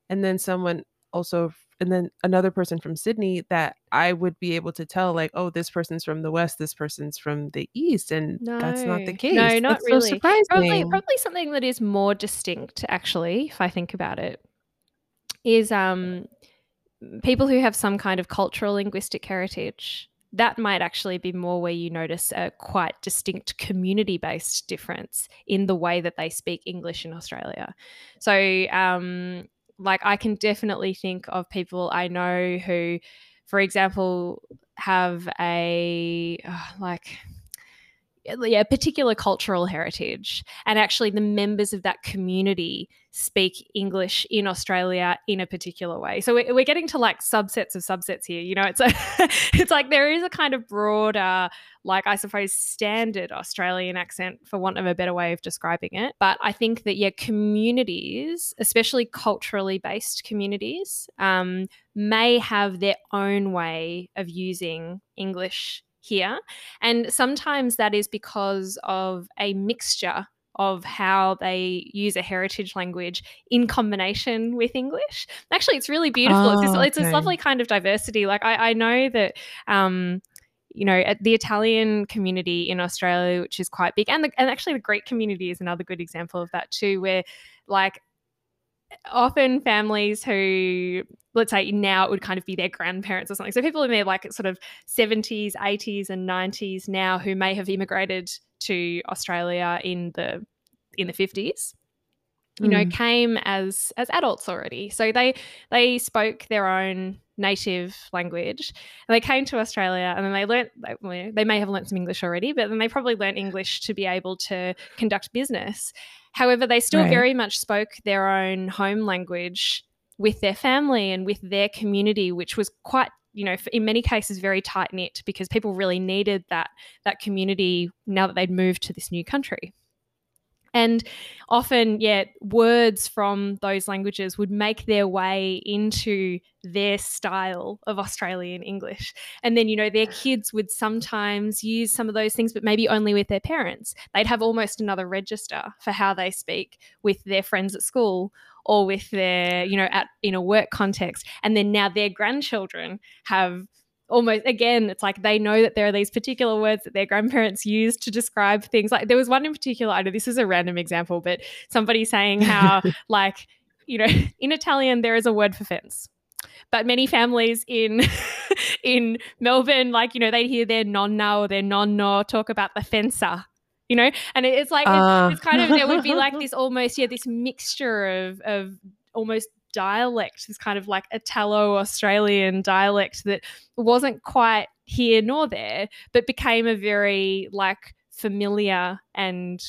and then someone also and then another person from Sydney that I would be able to tell, like, oh, this person's from the west, this person's from the east, and no, that's not the case. No, not that's really. So probably, probably something that is more distinct, actually, if I think about it, is um, people who have some kind of cultural linguistic heritage. that might actually be more where you notice a quite distinct community based difference in the way that they speak English in Australia. So, um, like, I can definitely think of people I know who, for example, have a, like, yeah, particular cultural heritage. And actually, the members of that community speak English in Australia in a particular way. So we're, getting to like subsets of subsets here. You know, it's a, [laughs] it's like there is a kind of broader, like I suppose, standard Australian accent, for want of a better way of describing it. But I think that yeah, communities, especially culturally based communities, um, may have their own way of using English here. And sometimes that is because of a mixture of how they use a heritage language in combination with English. Actually, it's really beautiful. Oh, it's, this, okay. this lovely kind of diversity. Like I, I know that. Um, you know, the Italian community in Australia, which is quite big, and the, and actually the Greek community is another good example of that too, where like often families who let's say now it would kind of be their grandparents or something so people in their like sort of 70s 80s and 90s now who may have immigrated to australia in the in the 50s you know mm. came as as adults already so they they spoke their own native language and they came to australia and then they learned they may have learned some english already but then they probably learned english to be able to conduct business However, they still right. very much spoke their own home language with their family and with their community, which was quite you know in many cases very tight knit because people really needed that that community now that they'd moved to this new country and often, yeah, words from those languages would make their way into their style of Australian English. And then, you know, their kids would sometimes use some of those things, but maybe only with their parents. They'd have almost another register for how they speak with their friends at school or with their, you know, at in a work context. And then now their grandchildren have almost again it's like they know that there are these particular words that their grandparents use to describe things like there was one in particular i know this is a random example but somebody saying [laughs] how like you know in italian there is a word for fence but many families in [laughs] in melbourne like you know they hear their nonna or their nonno talk about the fencer you know and it's like uh. it's, it's kind of there would be like [laughs] this almost yeah this mixture of of almost dialect, this kind of like Italo Australian dialect that wasn't quite here nor there, but became a very like familiar and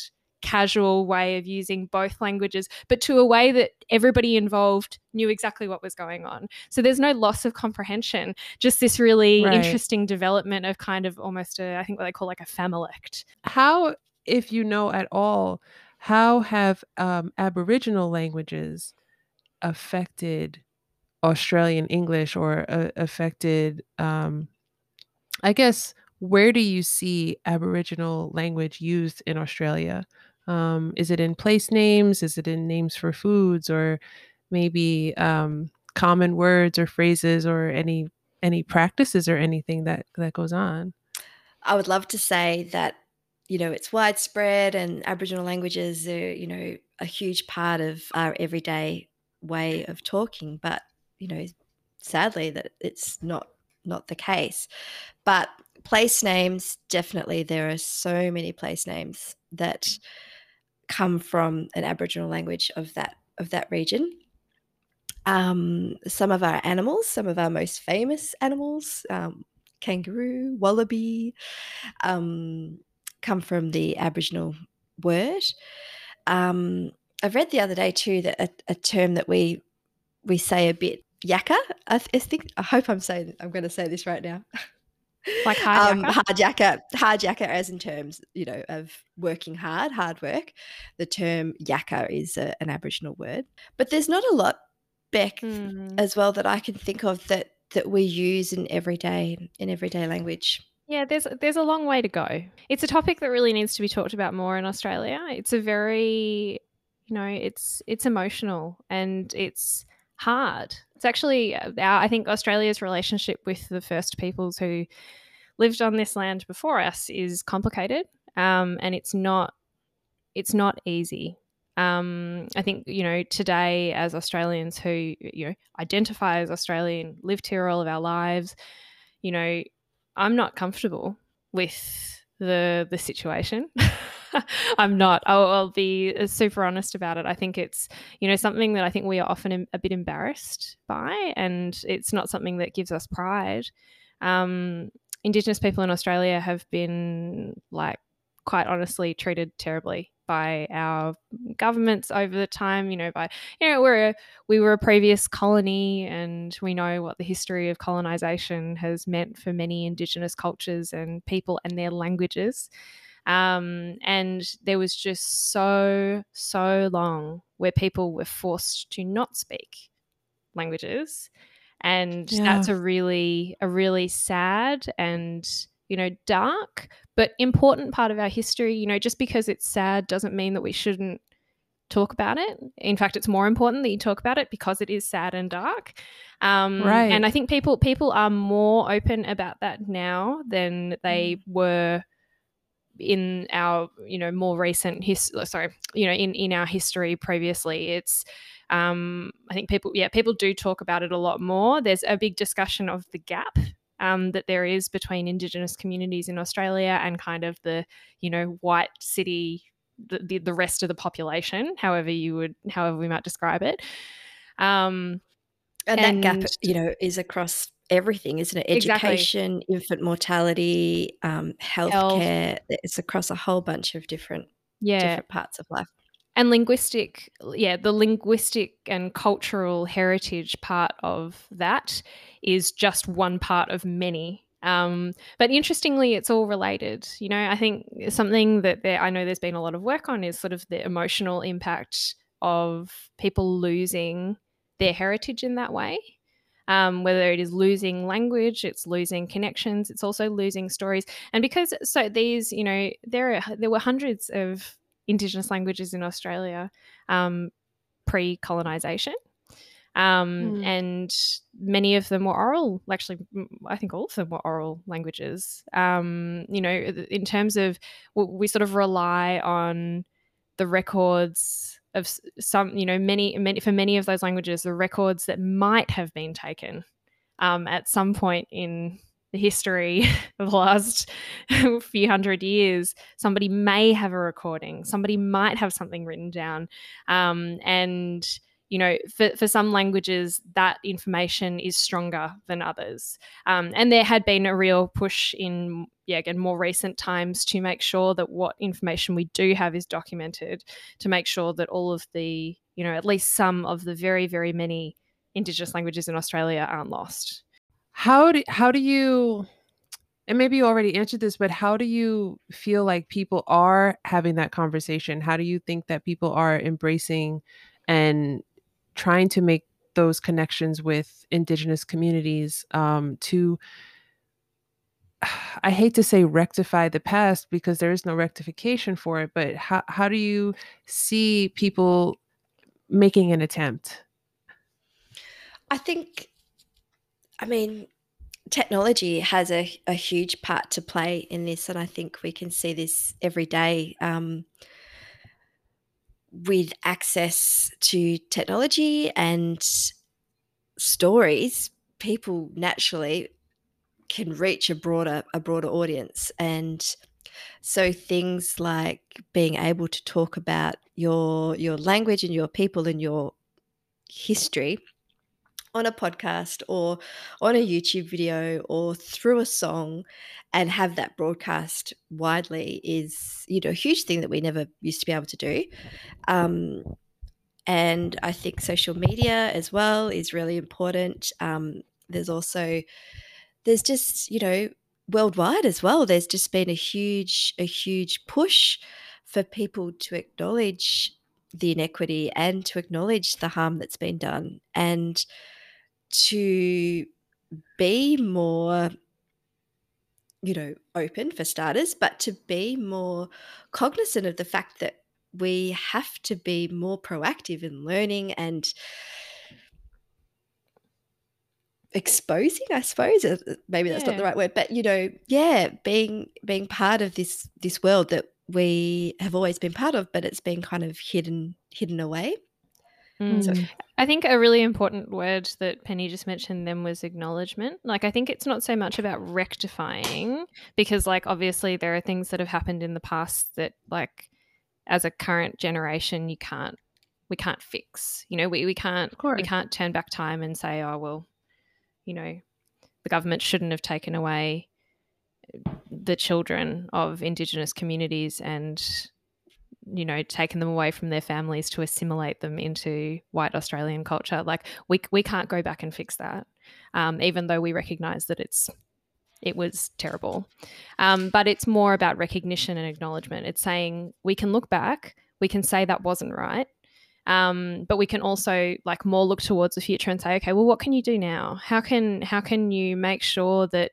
casual way of using both languages, but to a way that everybody involved knew exactly what was going on. So there's no loss of comprehension, just this really right. interesting development of kind of almost a, I think what they call like a familect. How, if you know at all, how have um, Aboriginal languages affected Australian English or uh, affected, um, I guess, where do you see Aboriginal language used in Australia? Um, is it in place names? Is it in names for foods or maybe um, common words or phrases or any any practices or anything that that goes on? I would love to say that you know it's widespread and Aboriginal languages are you know a huge part of our everyday way of talking but you know sadly that it's not not the case. But place names definitely there are so many place names that come from an aboriginal language of that of that region. Um, some of our animals some of our most famous animals um, kangaroo wallaby um, come from the aboriginal word. Um, I've read the other day too that a, a term that we we say a bit yakka. I, th- I, think I hope I'm saying I'm going to say this right now. Like hard um, hard yakka, hard yakka, as in terms you know of working hard, hard work. The term yakka is a, an Aboriginal word, but there's not a lot, Bec, mm. as well that I can think of that that we use in everyday in everyday language. Yeah, there's there's a long way to go. It's a topic that really needs to be talked about more in Australia. It's a very you know it's it's emotional and it's hard it's actually uh, our, i think australia's relationship with the first peoples who lived on this land before us is complicated um, and it's not it's not easy um, I think you know today as Australians who you know identify as Australian, lived here all of our lives, you know, I'm not comfortable with the the situation. [laughs] [laughs] I'm not. I'll, I'll, be uh, super honest about it. I think it's you know something that I think we are often a bit embarrassed by, and it's not something that gives us pride. Um, Indigenous people in Australia have been like quite honestly treated terribly by our governments over the time you know by you know we're a, we were a previous colony and we know what the history of colonization has meant for many indigenous cultures and people and their languages um, and there was just so so long where people were forced to not speak languages and yeah. that's a really a really sad and you know, dark but important part of our history. You know, just because it's sad doesn't mean that we shouldn't talk about it. In fact, it's more important that you talk about it because it is sad and dark. Um, right. And I think people people are more open about that now than they mm. were in our you know more recent history. Sorry, you know in in our history previously. It's um, I think people yeah people do talk about it a lot more. There's a big discussion of the gap um, that there is between Indigenous communities in Australia and kind of the, you know, white city, the, the, the rest of the population, however you would, however we might describe it. Um, and, and that gap, you know, is across everything, isn't it? Education, exactly. infant mortality, um, healthcare. Health. It's across a whole bunch of different, yeah. different parts of life and linguistic yeah the linguistic and cultural heritage part of that is just one part of many um, but interestingly it's all related you know i think something that there, i know there's been a lot of work on is sort of the emotional impact of people losing their heritage in that way um, whether it is losing language, it's losing connections, it's also losing stories. And because so these, you know, there are there were hundreds of Indigenous languages in Australia um, pre colonization. Um, mm. And many of them were oral, actually, I think all of them were oral languages. Um, you know, in terms of we sort of rely on the records of some, you know, many, many for many of those languages, the records that might have been taken um, at some point in the history [laughs] of the last [laughs] few hundred years, somebody may have a recording, somebody might have something written down. Um, and, you know, for, for some languages, that information is stronger than others. Um, and there had been a real push in, yeah, again, more recent times to make sure that what information we do have is documented, to make sure that all of the, you know, at least some of the very, very many Indigenous languages in Australia aren't lost. How do how do you and maybe you already answered this, but how do you feel like people are having that conversation? How do you think that people are embracing and trying to make those connections with indigenous communities um, to [sighs] I hate to say rectify the past because there is no rectification for it, but how, how do you see people making an attempt? I think I mean, technology has a, a huge part to play in this, and I think we can see this every day. Um, with access to technology and stories, people naturally can reach a broader a broader audience. And so things like being able to talk about your your language and your people and your history on a podcast or on a YouTube video or through a song and have that broadcast widely is, you know, a huge thing that we never used to be able to do. Um, and I think social media as well is really important. Um, there's also, there's just, you know, worldwide as well, there's just been a huge, a huge push for people to acknowledge the inequity and to acknowledge the harm that's been done. And to be more you know open for starters but to be more cognizant of the fact that we have to be more proactive in learning and exposing i suppose uh, maybe that's yeah. not the right word but you know yeah being being part of this this world that we have always been part of but it's been kind of hidden hidden away Mm. So- I think a really important word that Penny just mentioned then was acknowledgement. Like, I think it's not so much about rectifying because, like, obviously there are things that have happened in the past that, like, as a current generation, you can't, we can't fix. You know, we, we can't, we can't turn back time and say, oh, well, you know, the government shouldn't have taken away the children of Indigenous communities and you know taken them away from their families to assimilate them into white Australian culture. Like we we can't go back and fix that, um, even though we recognise that it's it was terrible. Um, but it's more about recognition and acknowledgement. It's saying we can look back, we can say that wasn't right, um, but we can also like more look towards the future and say, okay, well, what can you do now? How can how can you make sure that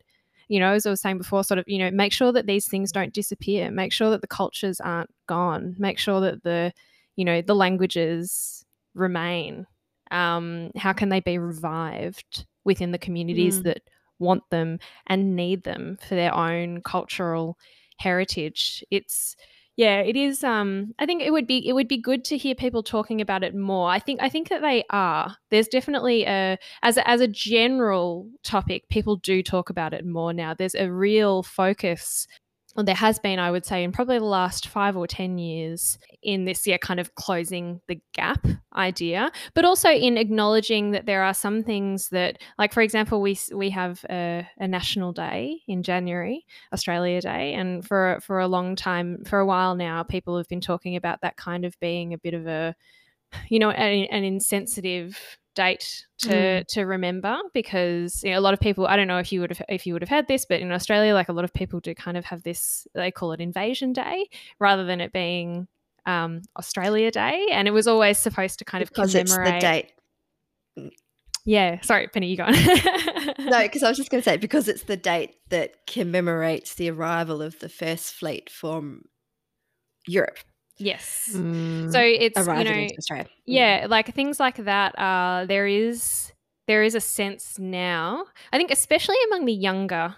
you know, as I was saying before, sort of, you know, make sure that these things don't disappear. Make sure that the cultures aren't gone. Make sure that the, you know, the languages remain. Um, how can they be revived within the communities Mm. that want them and need them for their own cultural heritage? It's yeah, it is. Um, I think it would be it would be good to hear people talking about it more. I think I think that they are. There's definitely a as a, as a general topic, people do talk about it more now. There's a real focus. Well, there has been, I would say, in probably the last five or 10 years, in this, yeah, kind of closing the gap idea, but also in acknowledging that there are some things that, like, for example, we, we have a, a national day in January, Australia Day. And for, for a long time, for a while now, people have been talking about that kind of being a bit of a, you know, an, an insensitive date to Mm. to remember because you know, a lot of people I don't know if you would have if you would have had this but in Australia like a lot of people do kind of have this they call it invasion day rather than it being um, Australia Day and it was always supposed to kind of because it's commemorate the date. yeah sorry Penny you gone No, [laughs] because I was just going to say because it's the date that commemorates the arrival of the first fleet from Europe yes Mm. so it's you know Australia. Mm. yeah like things like that uh there is there is a sense now i think especially among the younger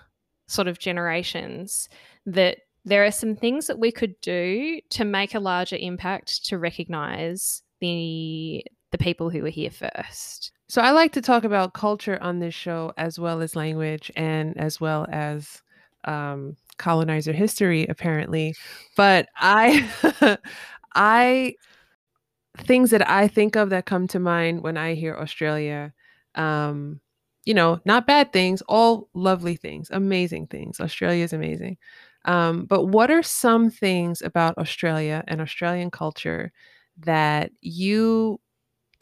sort of generations that there are some things that we could do to make a larger impact to recognize the the people who were here first So I like to talk about culture on this show as well as language and as well as um, colonizer history, apparently. But I, [laughs] I, things that I think of that come to mind when I hear Australia, um, you know, not bad things, all lovely things, amazing things. Australia is amazing. Um, but what are some things about Australia and Australian culture that you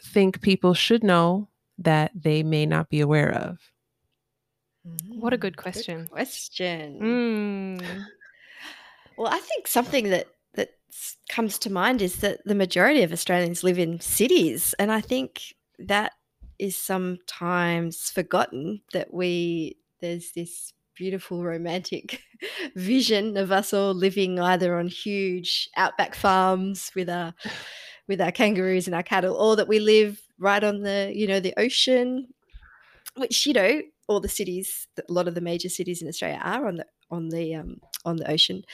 think people should know that they may not be aware of? What a good Mm, question. question. mm. [sighs] Well, I think something that that comes to mind is that the majority of Australians live in cities, and I think that is sometimes forgotten that we there's this beautiful romantic [laughs] vision of us all living either on huge outback farms with our with our kangaroos and our cattle, or that we live right on the you know the ocean, which you know all the cities, a lot of the major cities in Australia are on the on the um, on the ocean.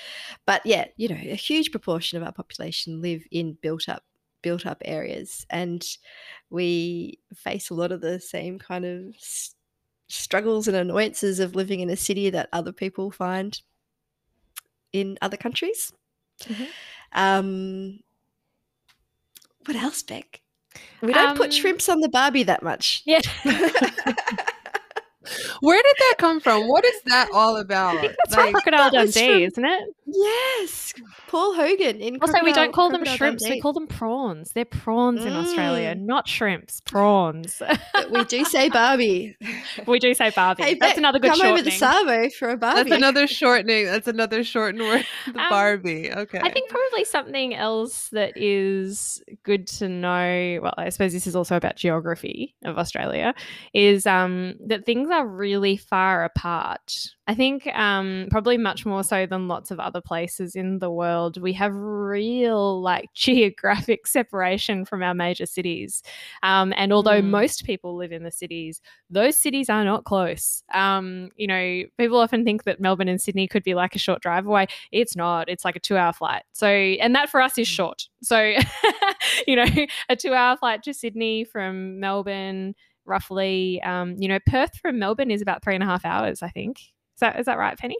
But yeah, you know, a huge proportion of our population live in built up built up areas, and we face a lot of the same kind of s- struggles and annoyances of living in a city that other people find in other countries. Mhm. Um, what else, Bec? We don't put Um, shrimps on the Barbie that much. yeah [laughs] [laughs] Where did that come from? What is that all about? [laughs] that's from crocodile dundee isn't it yes, Paul Hogan in. Also, we don't call them shrimps. We call them prawns. They're prawns in Australia, Mm. not shrimps. Prawns. We do say [laughs] Barbie. we do say Barbie. Hey, That's another good come over to shortening. Savo for a Barbie. That's another [laughs] shortening. That's another shortened word. The Um, Barbie. Okay. I think probably something else that is good to know. Well, I suppose this is also about geography of Australia. Is um, that things are really far apart I think um, probably much more so than lots of other places in the world, we have real like [laughs] geographic separation from our major cities. Um, and although mm. most people live in the cities, those cities are not close. Um, you know, people often think that Melbourne and Sydney could be like a short drive away. It's not. It's like a two-hour flight. So, and that for us is mm. short. So, [laughs] you know, a two-hour flight to Sydney from Melbourne roughly. Um, you know, Perth from Melbourne is about three and a half hours, I think. Is that is that right, Penny?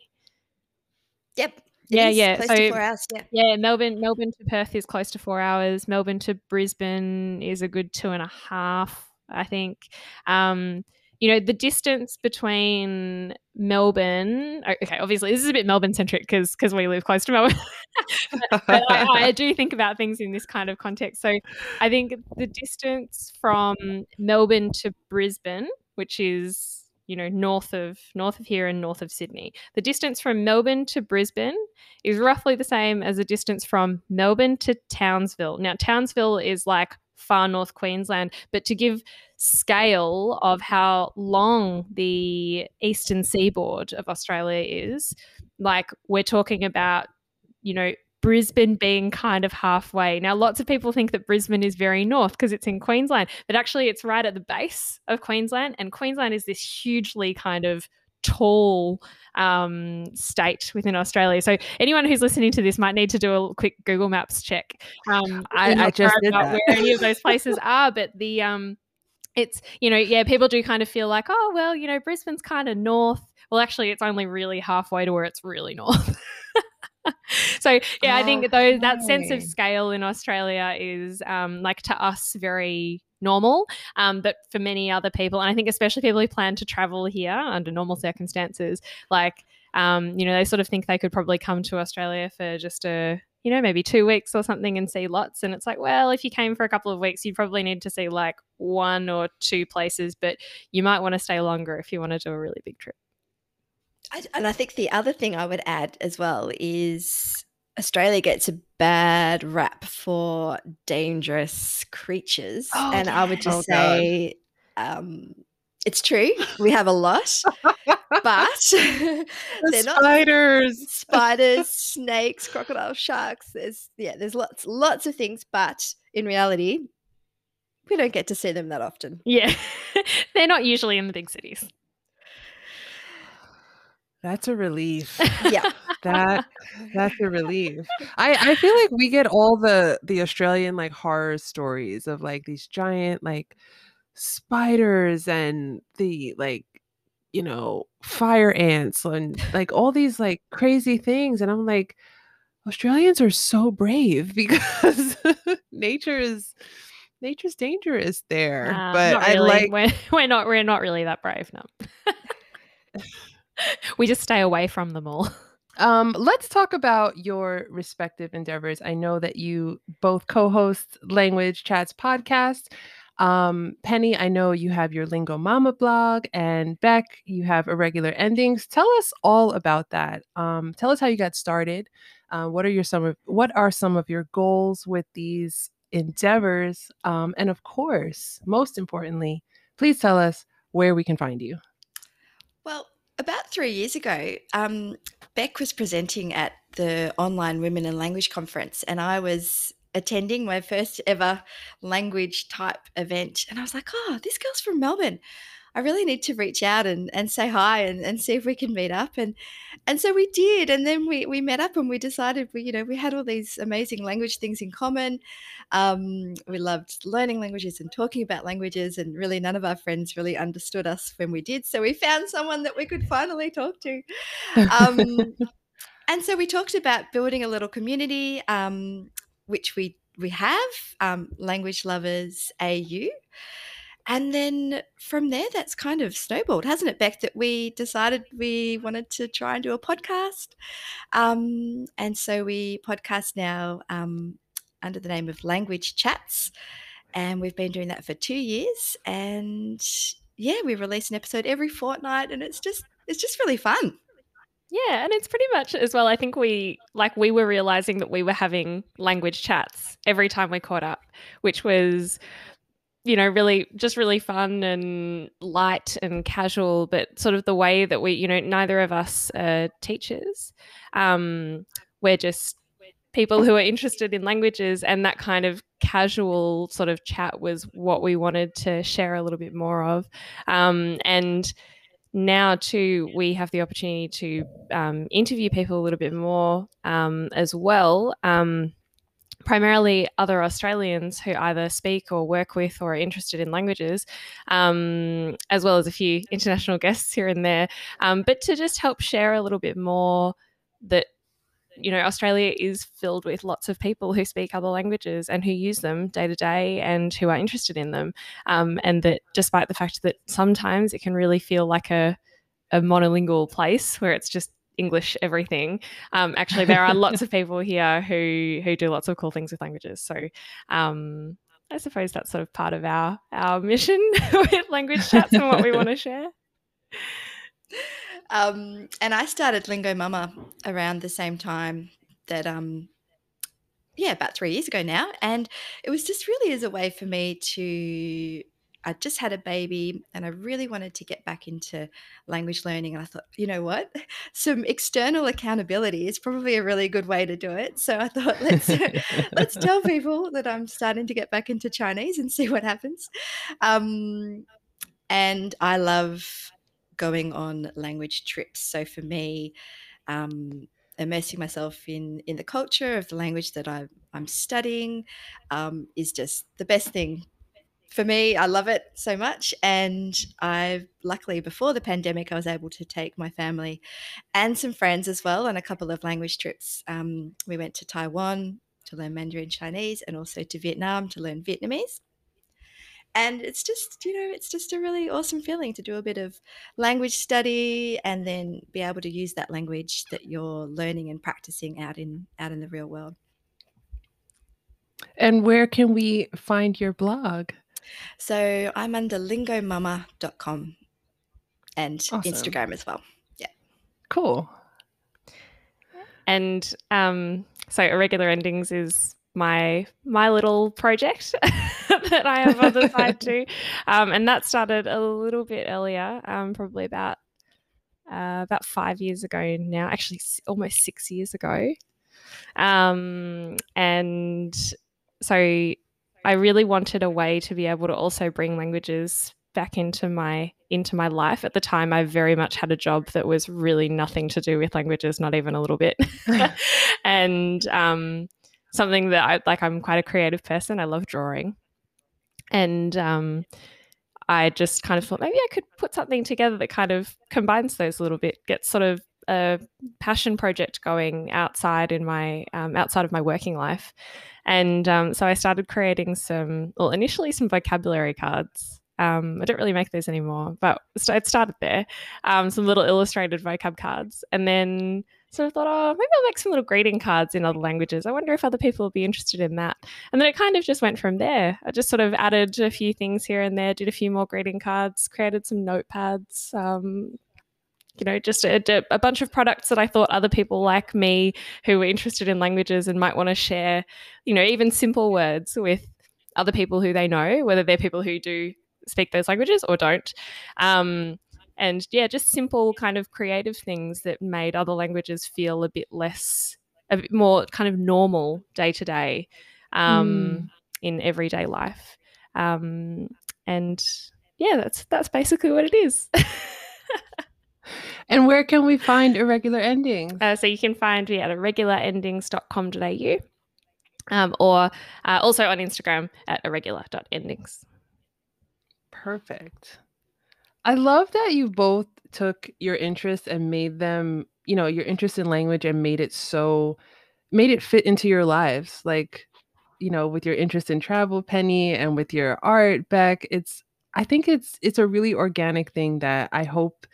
Yep. yeah, yeah. Close so, to four hours. Yeah. Yeah, Melbourne, Melbourne to Perth is close to four hours. Melbourne to Brisbane is a good two and a half, I think. Um, you know, the distance between Melbourne. Okay, obviously this is a bit Melbourne centric because because we live close to Melbourne. [laughs] but I, I, do think about things in this kind of context. So I think the distance from Melbourne to Brisbane, which is you know north of north of here and north of Sydney. The distance from Melbourne to Brisbane is roughly the same as the distance from Melbourne to Townsville. Now Townsville is like far north Queensland, but to give scale of how long the eastern seaboard of Australia is, like we're talking about you know Brisbane being kind of halfway. Now, lots of people think that Brisbane is very north because it's in Queensland, but actually it's right at the base of Queensland. And Queensland is this hugely kind of tall um, state within Australia. So anyone who's listening to this might need to do a quick Google Maps check. Um, I, I just did that. where any of those [laughs] places are, but the um, it's you know yeah people do kind of feel like oh well you know Brisbane's kind of north. Well, actually, it's only really halfway to where it's really north. [laughs] so yeah, I think those that sense of scale in Australia is um, like to us very normal, um, but for many other people, and I think especially people who plan to travel here under normal circumstances, like um, you know, they sort of think they could probably come to Australia for just a you know maybe two weeks or something and see lots, and it's like, well, if you came for a couple of weeks, you'd probably need to see like one or two places, but you might want to stay longer if you want to do a really big trip. I, and I think the other thing I would add as well is Australia gets a bad rap for dangerous creatures. Oh, and yeah. I would just oh, say um, it's true. We have a lot, but [laughs] [laughs] the they're spiders, not spiders, [laughs] snakes, crocodile, sharks. There's yeah, there's lots, lots of things, but in reality, we don't get to see them that often. Yeah, they're not usually in the big cities. [sighs] That's a relief. Yeah. That that's a relief. I I feel like we get all the the Australian like horror stories of like these giant like spiders and the like you know fire ants and like all these like crazy things and I'm like Australians are so brave [laughs] because nature is nature's dangerous there. Uh, but I really. like we're, [laughs] we're not we're not really that brave, no. [laughs] we just stay away from them all. Um, let's talk about your respective endeavors. I know that you both co-host Language Chats podcast. Um, Penny, I know you have your Lingo Mama blog, and Bec, you have irregular endings. Tell us all about that. Um, tell us how you got started. Uh, what are your some of what are some of your goals with these endeavors? Um, and of course, most importantly, please tell us where we can find you. Well, about three years ago, um, Bec was presenting at the online Women in Language conference, and I was attending my first ever language type event. And I was like, oh, this girl's from Melbourne. I really need to reach out and, and say hi and, and see if we can meet up. And and so we did. And then we, we met up and we decided we, you know, we had all these amazing language things in common. Um, we loved learning languages and talking about languages. And really none of our friends really understood us when we did. So we found someone that we could finally talk to. Um, [laughs] and so we talked about building a little community, um, which we we have, um, Language Lovers AU. And then from there, that's kind of snowballed, hasn't it, Bec? That we decided we wanted to try and do a podcast. Um, and so we podcast now um, under the name of Language Chats. And we've been doing that for two years. And yeah, we release an episode every fortnight, and it's just it's just really fun. Yeah, and it's pretty much as well. I think we like we were realizing that we were having language chats every time we caught up, which was you know, really just really fun and light and casual, but sort of the way that we, you know, neither of us are teachers. Um, we're just people who are interested in languages, and that kind of casual sort of chat was what we wanted to share a little bit more of. Um, and now too we have the opportunity to um, interview people a little bit more um, as well um, primarily other australians who either speak or work with or are interested in languages um, as well as a few international [laughs] guests here and there um, but to just help share a little bit more that you know, Australia is filled with lots of people who speak other languages and who use them day to day and who are interested in them. Um, and that despite the fact that sometimes it can really feel like a, a monolingual place where it's just English everything. Um, actually, there are lots of [laughs] people here who who do lots of cool things with languages. So, um, I suppose that's sort of part of our our mission [laughs] with language chats and what we want to [laughs] share. Um, and I started Lingo Mama around the same time that, um, yeah, about three years ago now. And it was just really as a way for me to, I just had a baby and I really wanted to get back into language learning. And I thought, you know what? [laughs] Some external accountability is probably a really good way to do it. So I thought, let's [laughs] [laughs] let's tell people that I'm starting to get back into Chinese and see what happens. Um, and I love going on language trips. So for me, um, immersing myself in in the culture of the language that I, I'm studying um, is just the best thing for me. I love it so much, and I luckily before the pandemic, I was able to take my family and some friends as well on a couple of language trips. Um, we went to Taiwan to learn Mandarin Chinese, and also to Vietnam to learn Vietnamese and it's just you know it's just a really awesome feeling to do a bit of language study and then be able to use that language that you're learning and practicing out in out in the real world. And where can we find your blog? So i'm under lingomama.com and awesome. instagram as well. Yeah. Cool. And um so irregular endings is my my little project [laughs] [laughs] that I have on the side [laughs] too, um, and that started a little bit earlier, um, probably about uh, about five years ago now, actually almost six years ago, um, and so I really wanted a way to be able to also bring languages back into my into my life at the time i very much had a job that was really nothing to do with languages not even a little bit [laughs] and um, something that I like. I'm quite a creative person. I love drawing, and um, I just kind of thought maybe I could put something together that kind of combines those a little bit, get sort of a passion project going outside in my um, outside of my working life, and um, so I started creating some. Well, initially some vocabulary cards. Um, I don't really make those anymore, but it started there. Um, some little illustrated vocab cards, and then so I thought, oh, maybe I'll make some little greeting cards in other languages. I wonder if other people will be interested in that. And then it kind of just went from there. I just sort of added a few things here and there, did a few more greeting cards, created some notepads, um, you know, just a, a, bunch of products that I thought other people like me who were interested in languages and might want to share, you know, even simple words with other people who they know, whether they're people who do speak those languages or don't. Um, and yeah, just simple kind of creative things that made other languages feel a bit less, a bit more kind of normal day to day um, mm. in everyday life. Um, and yeah, that's that's basically what it is. [laughs] and where can we find irregular endings? Uh, so you can find me at irregularendings.com.au um, or uh, also on Instagram at irregular.endings. Perfect. I love that you both took your interests and made them, you know, your interest in language and made it so made it fit into your lives. Like, you know, with your interest in travel, Penny, and with your art, Bec, it's I think it's it's a really organic thing that I hope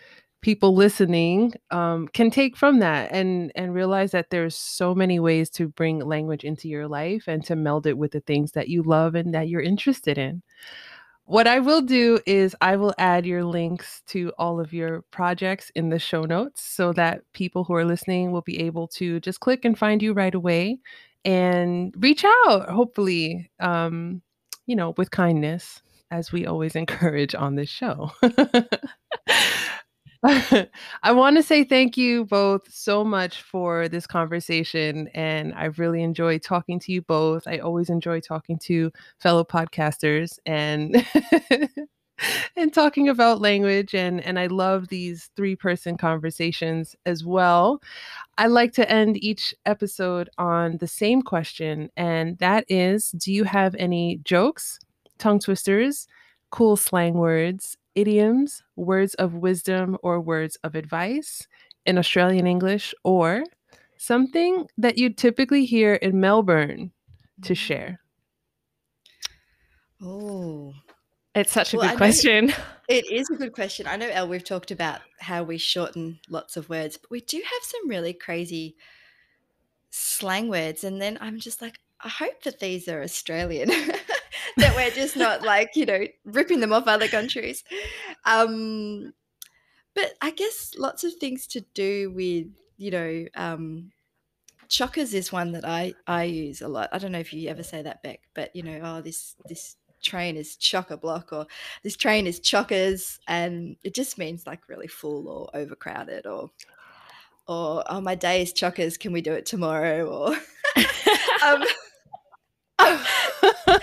people listening um, can take from that and and realize that there's so many ways to bring language into your life and to meld it with the things that you love and that you're interested in. What I will do is I will add your links to all of your projects in the show notes so that people who are listening will be able to just click and find you right away and reach out, hopefully, um, you know, with kindness as we always [laughs] encourage on this show. [laughs] [laughs] I want to say thank you both so much for this conversation. And I've really enjoyed talking to you both. I always enjoy talking to fellow podcasters and [laughs] and talking about language and and I love these three person conversations as well. I like to end each episode on the same question and that is do you have any jokes, tongue twisters, cool slang words, idioms, words of wisdom, or words of advice in Australian English, or something that you typically hear in Melbourne to mm. share? Oh, it's such a well, good question. [laughs] It is a good question. I know, El, we've talked about how we shorten lots of words, but we do have some really crazy slang words. And then I'm just like, I hope that these are Australian. [laughs] [laughs] that we're just not like you know ripping them off other countries. Um but i guess lots of things to do with you know um chockers is one that i i use a lot. I don't know if you ever say that back but you know oh this this train is chocker block or this train is chockers and it just means like really full or overcrowded or or oh my day is chockers. Can we do it tomorrow? Or [laughs] um,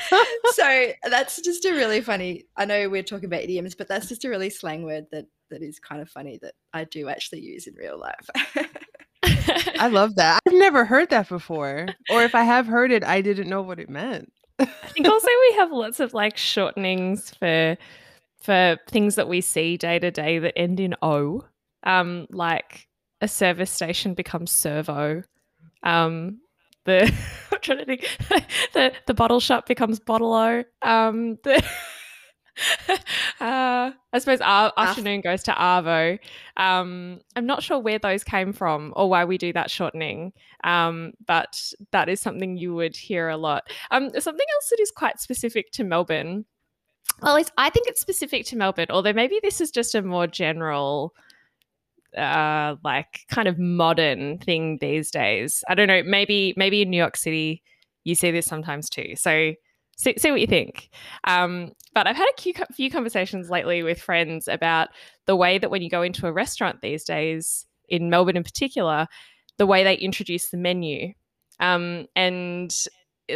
[laughs] so that's just a really funny. I know we're talking about idioms, but that's just a really slang word that that is kind of funny that I do actually use in real life. [laughs] [laughs] I love that. I've never heard that before, or if I have heard it, I didn't know what it meant. I think also we have lots of like shortenings for for things that we see day to day that end in o. Um, like a service station becomes servo. Um, the [laughs] I'm trying to think [laughs] the the bottle shop becomes bottle o. Um, the [laughs] uh, I suppose our afternoon goes to Arvo. Um, I'm not sure where those came from or why we do that shortening, um, but that is something you would hear a lot. Um, something else that is quite specific to Melbourne. Well, at least I think it's specific to Melbourne, although maybe this is just a more general uh like kind of modern thing these days. I don't know, maybe maybe in New York City you see this sometimes too. So see, see what you think. Um, but I've had a few conversations lately with friends about the way that when you go into a restaurant these days, in Melbourne in particular, the way they introduce the menu. Um, and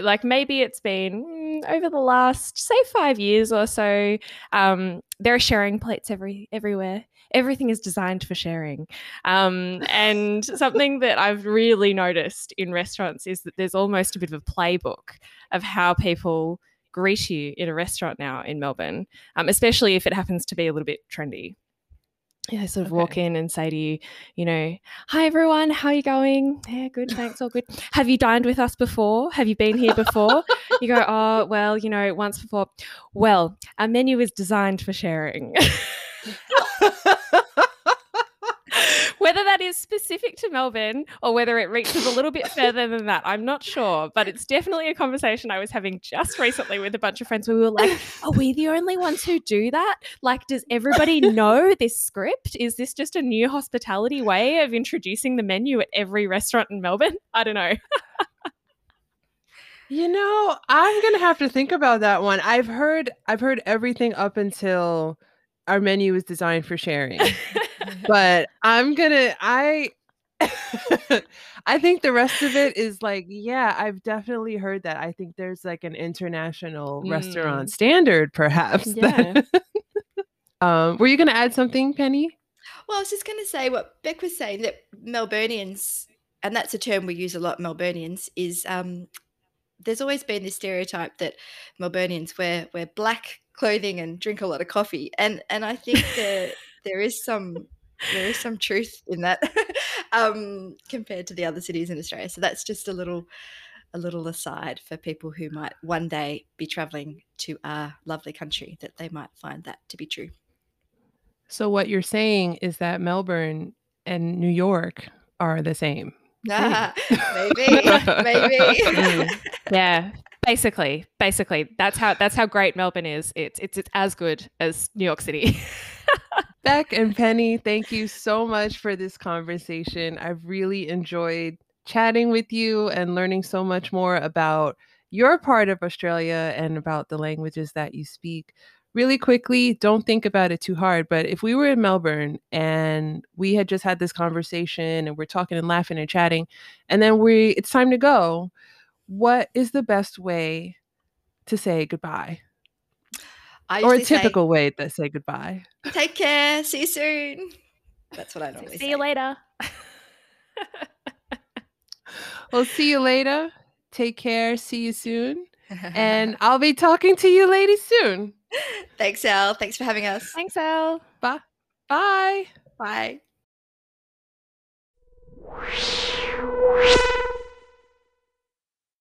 like maybe it's been mm, over the last say five years or so um, there are sharing plates every everywhere everything is designed for sharing um, and something that i've really noticed in restaurants is that there's almost a bit of a playbook of how people greet you in a restaurant now in melbourne um, especially if it happens to be a little bit trendy yeah, sort of okay. walk in and say to you, you know, hi everyone, how are you going? Yeah, good, [laughs] thanks, all good. Have you dined with us before? Have you been here before? you go, oh, well, you know, once before. Well, our menu is designed for sharing. [laughs] Whether that is specific to Melbourne or whether it reaches a little bit [laughs] further than that, I'm not sure. But it's definitely a conversation I was having just recently with a bunch of friends where we were like, [laughs] are we the only ones who do that? Like, does everybody know this script? Is this just a new hospitality way of introducing the menu at every restaurant in Melbourne? I don't know. [laughs] You know, I'm gonna have to think about that one. I've heard I've heard everything up until our menu is designed for sharing. [laughs] but I'm gonna I [laughs] I think the rest of it is like, yeah, I've definitely heard that. I think there's like an international mm. restaurant standard, perhaps. [laughs] Yeah. um, were you going to add something, Penny? Well, I was just going to say what Bec was saying that Melburnians, and that's a term we use a lot, Melburnians, is um, there's always been this stereotype that Melburnians wear wear black clothing and drink a lot of coffee, and and I think [laughs] that there is some there is some truth in that [laughs] um, compared to the other cities in Australia. So that's just a little a little aside for people who might one day be traveling to our lovely country that they might find that to be true. So what you're saying is that Melbourne and New York are the same. [laughs] Maybe, maybe. Mm. yeah, basically, basically, that's how that's how great Melbourne is. It's it's it's as good as New York City. [laughs] Bec and Penny, thank you so much for this conversation. I've really enjoyed chatting with you and learning so much more about your part of Australia and about the languages that you speak. Really quickly, don't think about it too hard. But if we were in Melbourne and we had just had this conversation and we're talking and laughing and chatting, and then we it's time to go, what is the best way to say goodbye? or a typical say, way to say goodbye. Take care. See you soon. That's what I normally see say. See you later. well, see you later. [laughs] Take care. See you soon. And I'll be talking to you ladies soon. [laughs] Thanks, Al. Thanks for having us. Thanks, Al. Bye. Bye. Bye.